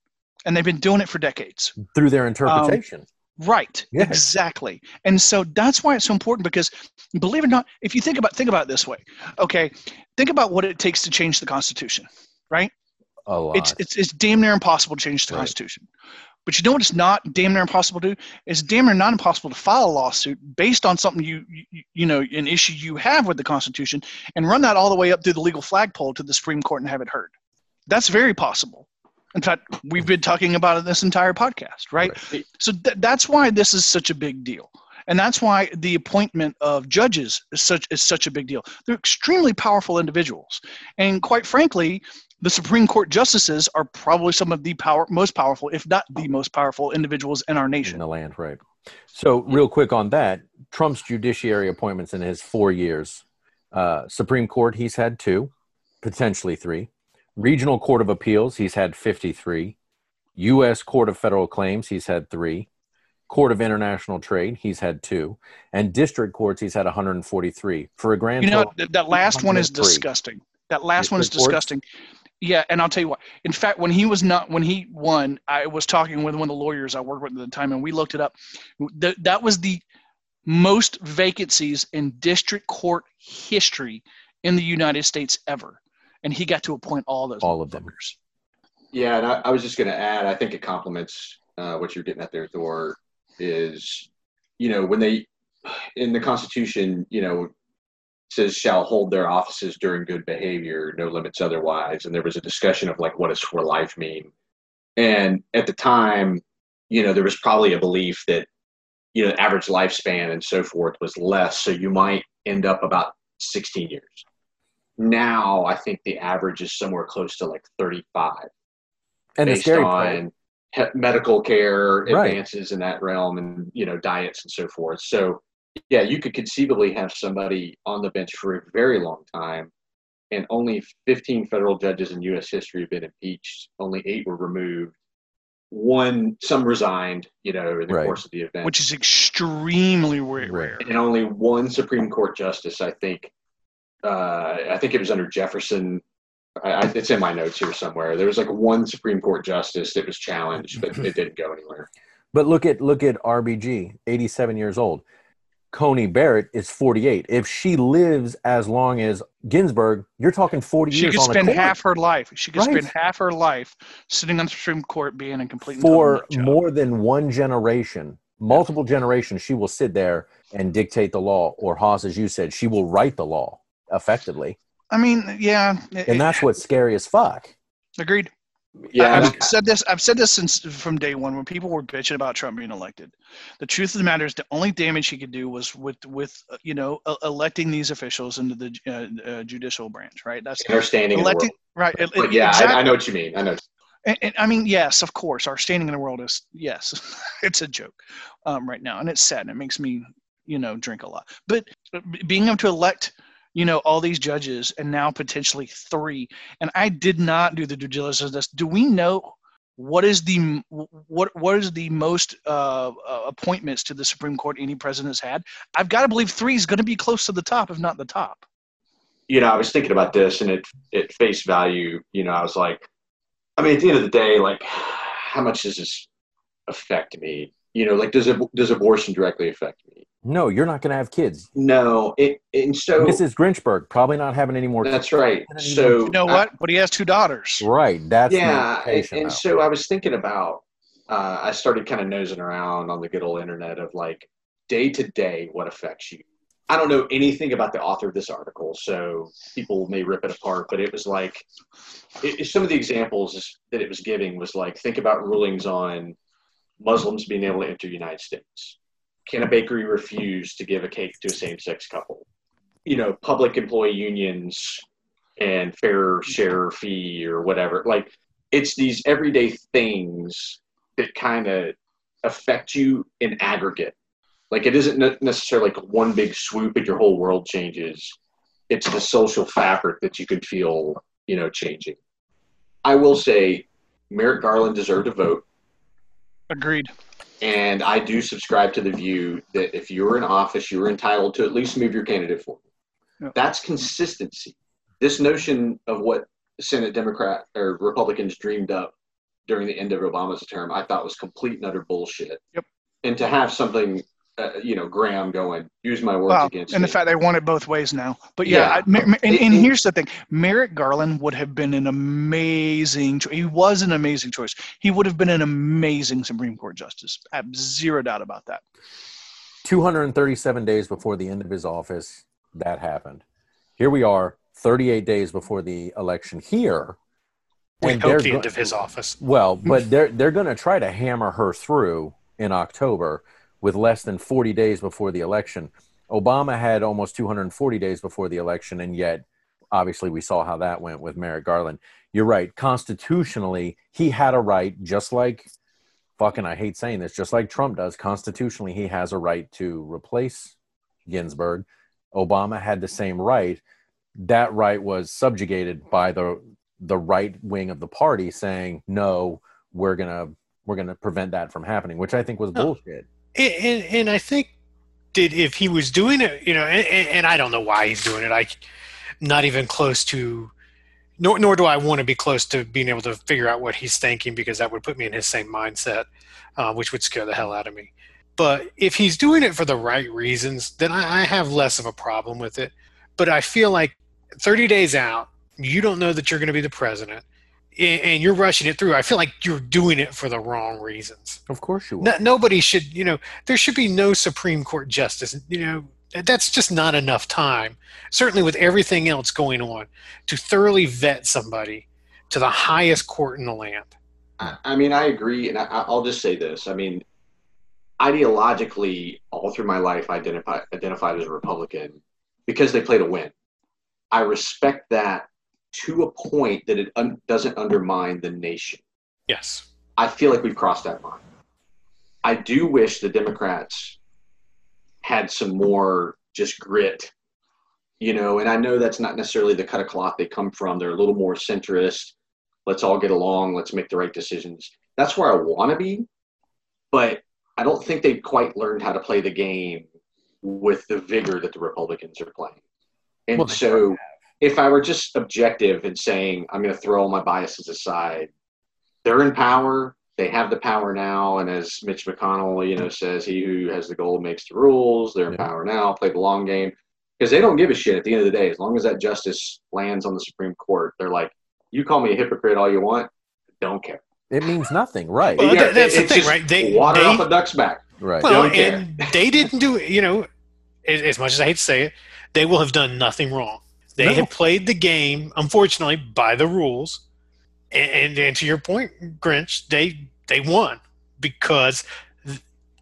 and they've been doing it for decades. Through their interpretation. Um, right. Yes. Exactly. And so that's why it's so important because believe it or not, if you think about think about it this way, okay, think about what it takes to change the Constitution, right? a lot. It's it's it's damn near impossible to change the Right. Constitution. But you know what it's not damn near impossible to do? It's damn near not impossible to file a lawsuit based on something you, you you know, an issue you have with the Constitution and run that all the way up through the legal flagpole to the Supreme Court and have it heard. That's very possible. In fact, we've been talking about it this entire podcast, right? Right. So th- that's why this is such a big deal. And that's why the appointment of judges is such is such a big deal. They're extremely powerful individuals. And quite frankly, the Supreme Court justices are probably some of the power most powerful, if not the most powerful individuals in our nation. in the land, right? So, real quick on that, Trump's judiciary appointments in his four years, uh, Supreme Court, he's had two, potentially three. Regional Court of Appeals, he's had 53. U.S. Court of Federal Claims, he's had three. Court of International Trade, he's had two. And district courts, he's had 143 for a grand You know, total. that last one is disgusting. That last one is District courts? disgusting. Yeah, and I'll tell you what. In fact, when he was not when he won, I was talking with one of the lawyers I worked with at the time, and we looked it up. Th- that was the most vacancies in district court history in the United States ever, and he got to appoint all those. All of them. Yeah, and I, I was just going to add. I think it complements uh, what you're getting at there, Thor. Is you know when they in the Constitution, you know, says shall hold their offices during good behavior, no limits otherwise. And there was a discussion of like what does for life mean. And at the time, you know, there was probably a belief that you know average lifespan and so forth was less, so you might end up about 16 years. Now, I think the average is somewhere close to like 35 And the based scary part, on he- medical care Right. advances in that realm and you know diets and so forth so yeah you could conceivably have somebody on the bench for a very long time and only 15 federal judges in us history have been impeached only eight were removed one some resigned you know in the Right. course of the event which is extremely rare. and only one Supreme Court justice, I think. Uh, I think it was under Jefferson. I, I, it's in my notes here somewhere. There was like one Supreme Court justice that was challenged, but it didn't go anywhere. *laughs* but look at look at RBG, 87 years old. Coney Barrett is 48. If she lives as long as Ginsburg, you're talking 40 She years could on the spend court. half her life. She could Right. spend half her life sitting on the Supreme Court, being a complete for more than one generation, multiple generations, she will sit there and dictate the law, or Hoss, as you said, she will write the law effectively, I mean, yeah, it- and that's what's scary as fuck. agreed. Yeah, I've and said this. I've said this since from day one when people were bitching about Trump being elected. The truth of the matter is, the only damage he could do was with with uh, you know uh, electing these officials into the uh, uh, judicial branch. Right. That's and our standing in the electing. world. Right. it- it- yeah, exactly. I, I know what you mean. I know. And, and I mean, yes, of course, our standing in the world is yes, *laughs* it's a joke um, right now, and it's sad, and it makes me, you know, drink a lot. But uh, being able to elect, you know, all these judges, and now potentially three, and I did not do the due diligence this. Do we know what is the what what is the most uh, uh, appointments to the Supreme Court any president's had? I've got to believe three is going to be close to the top, if not the top. you know, I was thinking about this, and at at face value, you know, I was like, I mean, at the end of the day, like, *sighs* how much does this affect me? You know, like, does it does abortion directly affect me? No, you're not going to have kids. No, it, and so Mrs. Grinchberg probably not having any more. that's right. So You know I- what? But he has two daughters. Right. That's the yeah, and, and so I was thinking about. Uh, I started kind of nosing around on the good old internet of like day to day what affects you. I don't know anything about the author of this article, so people may rip it apart. But it was like it, it- some of the examples that it was giving was like think about rulings on Muslims being able to enter the United States. Can a bakery refuse to give a cake to a same-sex couple? You know, public employee unions and fair share fee or whatever. Like it's these everyday things that kind of affect you in aggregate. Like it isn't necessarily like one big swoop and your whole world changes. It's the social fabric that you can feel, you know, changing. I will say, Merrick Garland deserved a vote, Agreed. and I do subscribe to the view that if you're in office, you're entitled to at least move your candidate forward. Yeah. That's consistency. This notion of what Senate Democrat or Republicans dreamed up during the end of Obama's term, I thought was complete and utter bullshit. Yep. And to have something, uh, you know, Graham going, use my words Well, against and me. the fact they want it both ways now. But yeah, Yeah. I, Mer- Mer- and, and it- here's the thing: Merrick Garland would have been an amazing. Cho- he was an amazing choice. He would have been an amazing Supreme Court justice. I have zero doubt about that. 237 days before the end of his office, that happened. Here we are, 38 days before the election here. We and hope they're the go- end of his office. Well, but *laughs* they're they're going to try to hammer her through in October with less than 40 days before the election. Obama had almost 240 days before the election, and yet, obviously, we saw how that went with Merrick Garland. You're right. Constitutionally, he had a right, just like fucking, I hate saying this, just like Trump does. Constitutionally, he has a right to replace Ginsburg. Obama had the same right. That right was subjugated by the the right wing of the party saying no we're gonna we're gonna prevent that from happening which i think was No. bullshit And, and, I think that if he was doing it, you know, and, and I don't know why he's doing it. I, not even close to nor, nor do I want to be close to being able to figure out what he's thinking because that would put me in his same mindset, uh, which would scare the hell out of me. But if he's doing it for the right reasons, then I, I have less of a problem with it. But I feel like 30 days out, you don't know that you're going to be the president and you're rushing it through. I feel like you're doing it for the wrong reasons. Of course you No, nobody should, you know, there should be no Supreme Court justice. You know, that's just not enough time, certainly with everything else going on, to thoroughly vet somebody to the highest court in the land. I, I mean, I agree, and I, I'll just say this. I mean, ideologically, all through my life, I identify, identified as a Republican because they play to win. I respect that to a point that it un- doesn't undermine the nation. Yes. I feel like we've crossed that line. I do wish the Democrats had some more just grit, you know, and I know that's not necessarily the cut of cloth they come from. They're a little more centrist. Let's all get along. Let's make the right decisions. That's where I want to be, but I don't think they've quite learned how to play the game with the vigor that the Republicans are playing. And well, so if I were just objective and saying I'm going to throw all my biases aside, they're in power. They have the power now, and as Mitch McConnell, you know, says, "He who has the gold makes the rules." They're in yeah. power now. Play the long game because they don't give a shit at the end of the day. As long as that justice lands on the Supreme Court, they're like, "You call me a hypocrite all you want, don't care." It means nothing, right? Well, yeah, that's it, the thing, right? They water they, off a duck's back, right? Well, and they didn't do. You know, as much as I hate to say it, they will have done nothing wrong they no. have played the game, unfortunately, by the rules. And, and, and to your point, Grinch, they they won because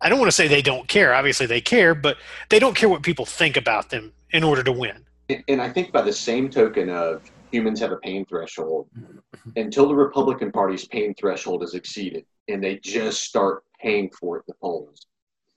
I don't want to say they don't care. Obviously, they care, but they don't care what people think about them in order to win. And I think by the same token of humans have a pain threshold, until the Republican Party's pain threshold is exceeded and they just start paying for it in the polls,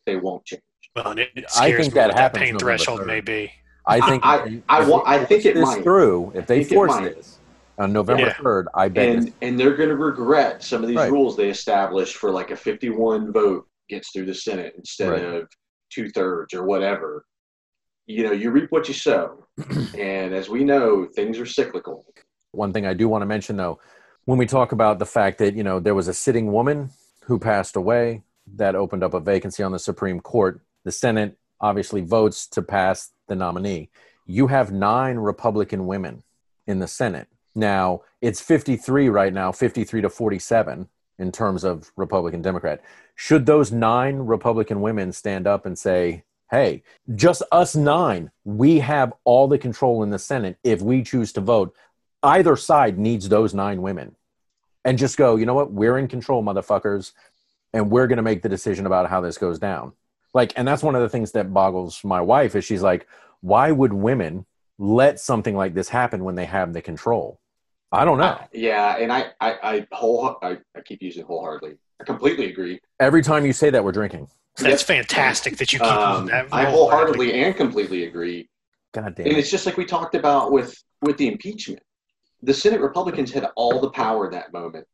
they won't change. Well, it I think that, that pain threshold may be. I think I, I, I, I think it this might. through if they force this on November third. Yeah. I bet, and and they're going to regret some of these right. rules they established for like a fifty-one vote gets through the Senate instead right. of two thirds or whatever. You know, you reap what you sow, *clears throat* and as we know, things are cyclical. One thing I do want to mention though, when we talk about the fact that you know there was a sitting woman who passed away that opened up a vacancy on the Supreme Court, the Senate obviously votes to pass the nominee. You have nine Republican women in the Senate. Now, it's 53 right now, 53 to 47 in terms of Republican Democrat. Should those nine Republican women stand up and say, hey, just us nine, we have all the control in the Senate if we choose to vote? Either side needs those nine women. And just go, you know what? We're in control, motherfuckers. And we're going to make the decision about how this goes down like and that's one of the things that boggles my wife is she's like why would women let something like this happen when they have the control? I don't know. Uh, yeah and i i i whole I, I keep using wholeheartedly. I completely agree. Every time you say that we're drinking. That's fantastic that you keep um, that i wholeheartedly. and completely agree. God damn and it's just like we talked about with with the impeachment. The senate republicans had all the power that moment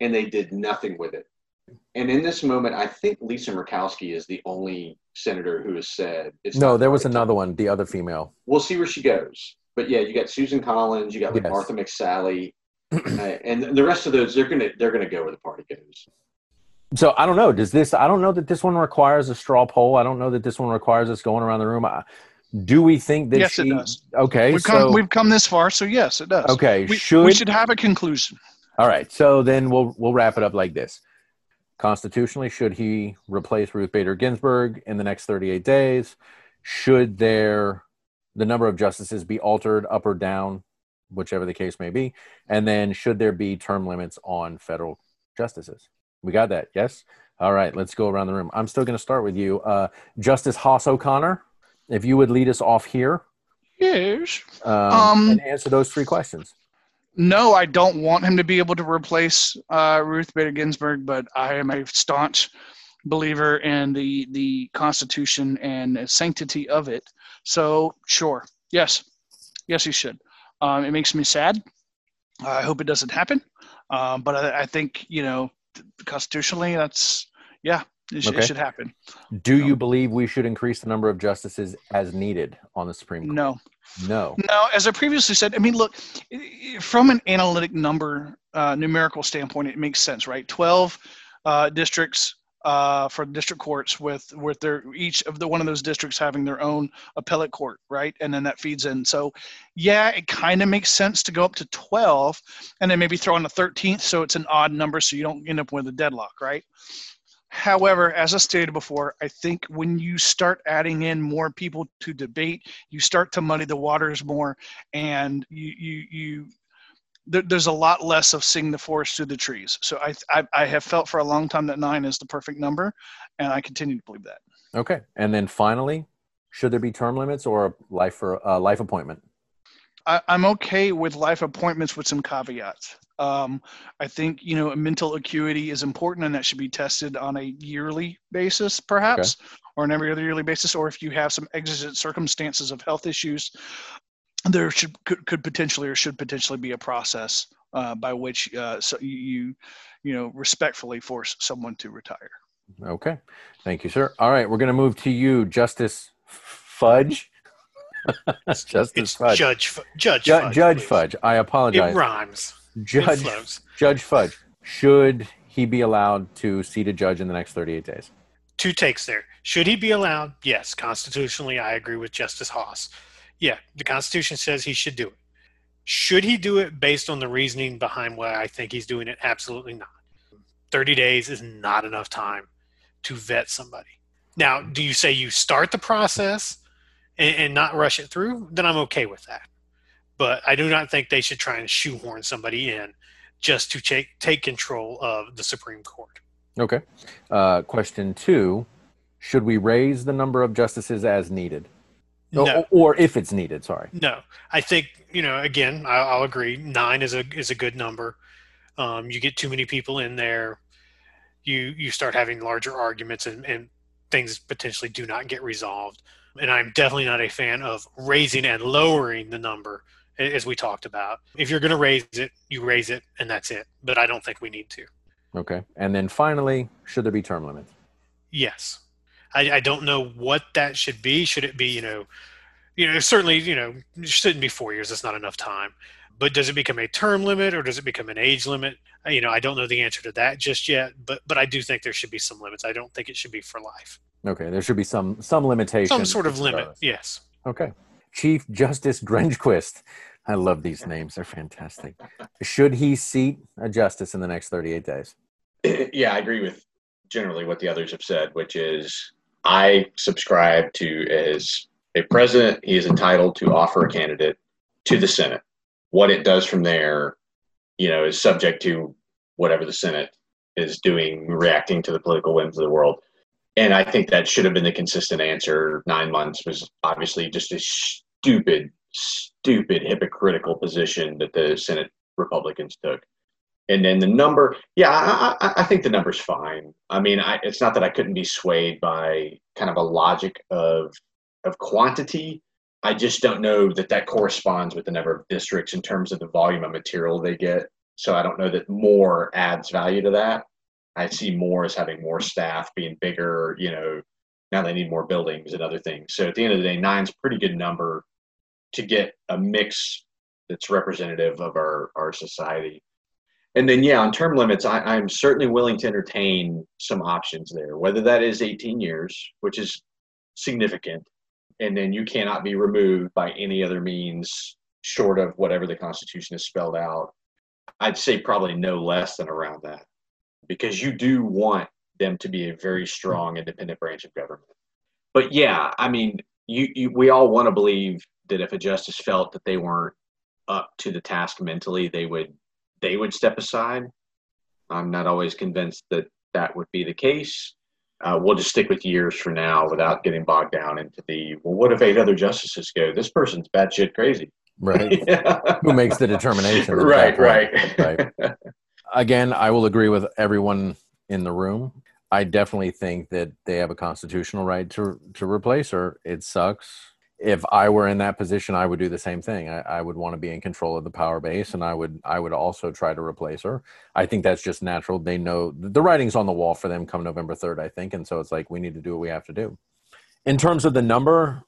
and they did nothing with it and in this moment, I think Lisa Murkowski is the only senator who has said it's no. There was another one, the other female. We'll see where she goes. But yeah, you got Susan Collins, you got like yes. Martha McSally, *clears throat* uh, and the rest of those they're gonna they're gonna go where the party goes. So I don't know. Does this? I don't know that this one requires a straw poll. I don't know that this one requires us going around the room. Do we think that? Yes, she, it does. Okay, we've so, come we've come this far, so yes, it does. Okay, we, should we should have a conclusion. All right, so then we'll we'll wrap it up like this. Constitutionally, should he replace Ruth Bader Ginsburg in the next 38 days? Should there the number of justices be altered up or down, whichever the case may be? And then should there be term limits on federal justices? We got that, yes? All right, let's go around the room. I'm still going to start with you. Uh, Justice Hoss O'Connor, if you would lead us off here. Yes. Um, um, and answer those three questions no, I don't want him to be able to replace uh, Ruth Bader Ginsburg, but I am a staunch believer in the the Constitution and sanctity of it. So, sure, yes, yes, he should. Um, it makes me sad. I hope it doesn't happen, um, but I, I, think you know, constitutionally, that's yeah, It, should, Okay. it should happen. Do No. you believe we should increase the number of justices as needed on the Supreme Court? No. No. No, as I previously said, I mean, look, from an analytic number, uh, numerical standpoint, it makes sense, right? Twelve uh, districts uh, for district courts, with with their each of the one of those districts having their own appellate court, right? And then that feeds in. So, yeah, it kind of makes sense to go up to twelve, and then maybe throw in a thirteenth, so it's an odd number, so you don't end up with a deadlock, right? However, as I stated before, I think when you start adding in more people to debate, you start to muddy the waters more, and you you you there, there's a lot less of seeing the forest through the trees. So I, I I have felt for a long time that nine is the perfect number, and I continue to believe that. Okay. And then finally, should there be term limits or a life for a life appointment? I, I'm okay with life appointments with some caveats. Um, I think you know mental acuity is important, and that should be tested on a yearly basis, perhaps, or an every other yearly basis. Or if you have some exigent circumstances of health issues, there should could, could potentially or should potentially be a process uh, by which uh, so you- you you know respectfully force someone to retire. Okay. Thank you, sir. All right. We're going to move to you, Justice Fudge. *laughs* Justice It's Fudge. Judge Fu- Judge Ju- Fudge, Judge please. Fudge. I apologize. It apologize. rhymes. Judge. Judge Fudge. Should he be allowed to seat a judge in the next 38 days? Two takes there. Should he be allowed? Yes. Constitutionally, I agree with Justice Hoss. Yeah, the Constitution says he should do it. Should he do it based on the reasoning behind why I think he's doing it? Absolutely not. 30 days is not enough time to vet somebody. Now, do you say you start the process and, and not rush it through? Then I'm okay with that. But I do not think they should try and shoehorn somebody in just to take, take control of the Supreme Court. Okay. Uh, question two Should we raise the number of justices as needed? O- No. Or, if it's needed, sorry. No, I think you know. Again, I, I'll agree. Nine is a is a good number. Um, you get too many people in there, you you start having larger arguments, and, and things potentially do not get resolved. And I'm definitely not a fan of raising and lowering the number, as we talked about. If you're going to raise it, you raise it, and that's it. But I don't think we need to. Okay. And then finally, should there be term limits? Yes. I, I don't know what that should be. Should it be, you know, you know, certainly, you know, it shouldn't be four years. That's not enough time. But does it become a term limit or does it become an age limit? You know, I don't know the answer to that just yet. But but I do think there should be some limits. I don't think it should be for life. Okay. There should be some some limitation. Some sort of limit. Yes. Okay. Chief Justice Grinchquist. I love these names. They're fantastic. Should he seat a justice in the next 38 days? *clears throat* yeah, I agree with generally what the others have said, which is I subscribe to as a president, he is entitled to offer a candidate to the Senate. What it does from there, you know, is subject to whatever the Senate is doing, reacting to the political whims of the world. And I think that should have been the consistent answer. Nine months was obviously just a stupid, stupid, hypocritical position that the Senate Republicans took. And then the number, yeah, I, I, I think the number's fine. I mean, I, it's not that I couldn't be swayed by kind of a logic of of quantity. I just don't know that that corresponds with the number of districts in terms of the volume of material they get. So I don't know that more adds value to that. I see more as having more staff, being bigger. You know, now they need more buildings and other things. So at the end of the day, nine's pretty good number to get a mix that's representative of our our society. And then, yeah, on term limits, I, I'm certainly willing to entertain some options there, whether that is 18 years, which is significant, and then you cannot be removed by any other means short of whatever the Constitution has spelled out. I'd say probably no less than around that, because you do want them to be a very strong, independent branch of government. But yeah, I mean, you, you we all want to believe that if a justice felt that they weren't up to the task mentally, they would they would step aside. I'm not always convinced that that would be the case. Uh, we'll just stick with years for now without getting bogged down into the, well, what if eight other justices go? This person's batshit crazy. Right. *laughs* Who makes the determination? right, right. Right. Again, I will agree with everyone in the room. I definitely think that they have a constitutional right to to replace her. It sucks. If I were in that position, I would do the same thing. I, I, would want to be in control of the power base, and I would I would also try to replace her. I think that's just natural. They know the writing's on the wall for them come November third, I think, and so it's like we need to do what we have to do. In terms of the number,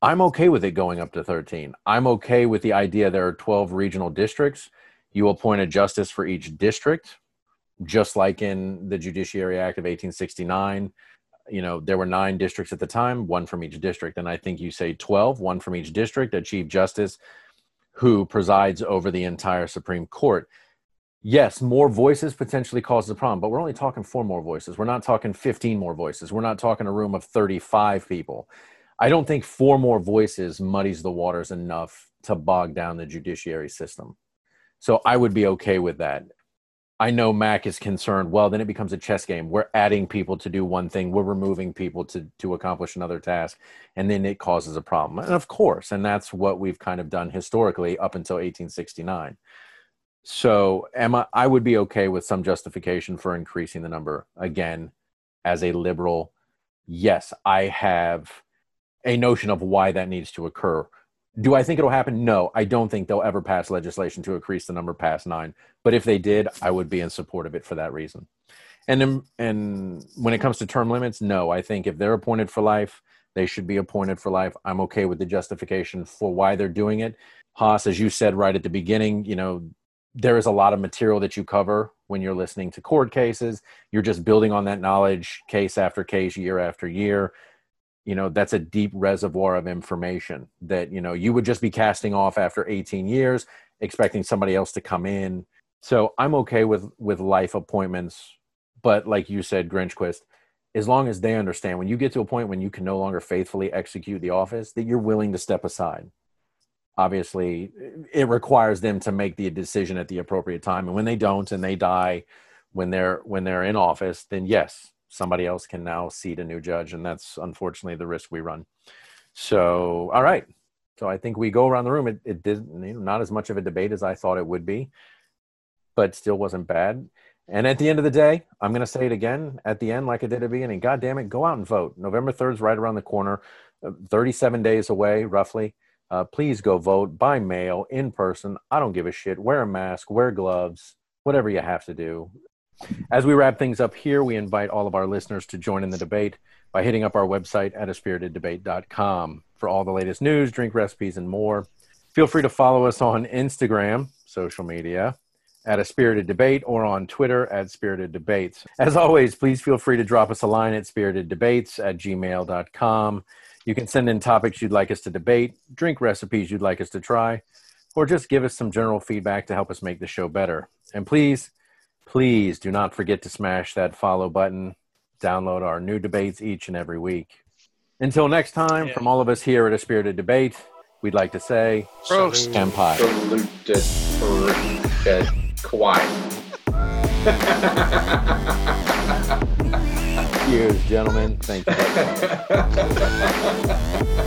I'm okay with it going up to 13. I'm okay with the idea there are 12 regional districts. You appoint a justice for each district, just like in the Judiciary Act of 1869 you know there were nine districts at the time one from each district. And i think you say 12 one from each district a chief justice who presides over the entire supreme court. Yes more voices potentially causes a problem but we're only talking four more voices. We're not talking 15 more voices. We're not talking a room of 35 people. I don't think four more voices muddies the waters enough to bog down the judiciary system. So i would be okay with that I know Mac is concerned. Well, then it becomes a chess game. We're adding people to do one thing, we're removing people to to accomplish another task, and then it causes a problem. And of course, and that's what we've kind of done historically up until 1869. So, Emma, I would be okay with some justification for increasing the number again as a liberal. Yes, I have a notion of why that needs to occur do I think it'll happen? No, I don't think they'll ever pass legislation to increase the number past nine. But if they did, I would be in support of it for that reason. And and when it comes to term limits, no, I think if they're appointed for life, they should be appointed for life. I'm okay with the justification for why they're doing it. Hoss, as you said right at the beginning, you know, there is a lot of material that you cover when you're listening to court cases. You're just building on that knowledge case after case, year after year you know that's a deep reservoir of information that you know you would just be casting off after 18 years expecting somebody else to come in. So i'm okay with with life appointments but like you said grinchquist as long as they understand when you get to a point when you can no longer faithfully execute the office that you're willing to step aside. Obviously it requires them to make the decision at the appropriate time and when they don't and they die when they're when they're in office then yes somebody else can now seat a new judge, and that's unfortunately the risk we run. So, all right. So I think we go around the room. It, it did you know, not as much of a debate as I thought it would be, but still wasn't bad. And at the end of the day, I'm going to say it again at the end, like I did at the beginning. God damn it, go out and vote. November 3rd is right around the corner, uh, 37 days away, roughly. Uh, please go vote by mail, in person. I don't give a shit. Wear a mask, wear gloves, whatever you have to do. As we wrap things up here, we invite all of our listeners to join in the debate by hitting up our website at aspiriteddebate.com for all the latest news, drink recipes, and more. Feel free to follow us on Instagram, social media, at a spirited debate or on Twitter at spirited debates. As always, please feel free to drop us a line at spiriteddebates at gmail.com. You can send in topics you'd like us to debate, drink recipes you'd like us to try, or just give us some general feedback to help us make the show better. And please Please do not forget to smash that follow button. Download our new debates each and every week. Until next time, yeah. from all of us here at A Spirited Debate, we'd like to say, Prost. Empire. Saluted Kawhi. Cheers, gentlemen. Thank you. *laughs*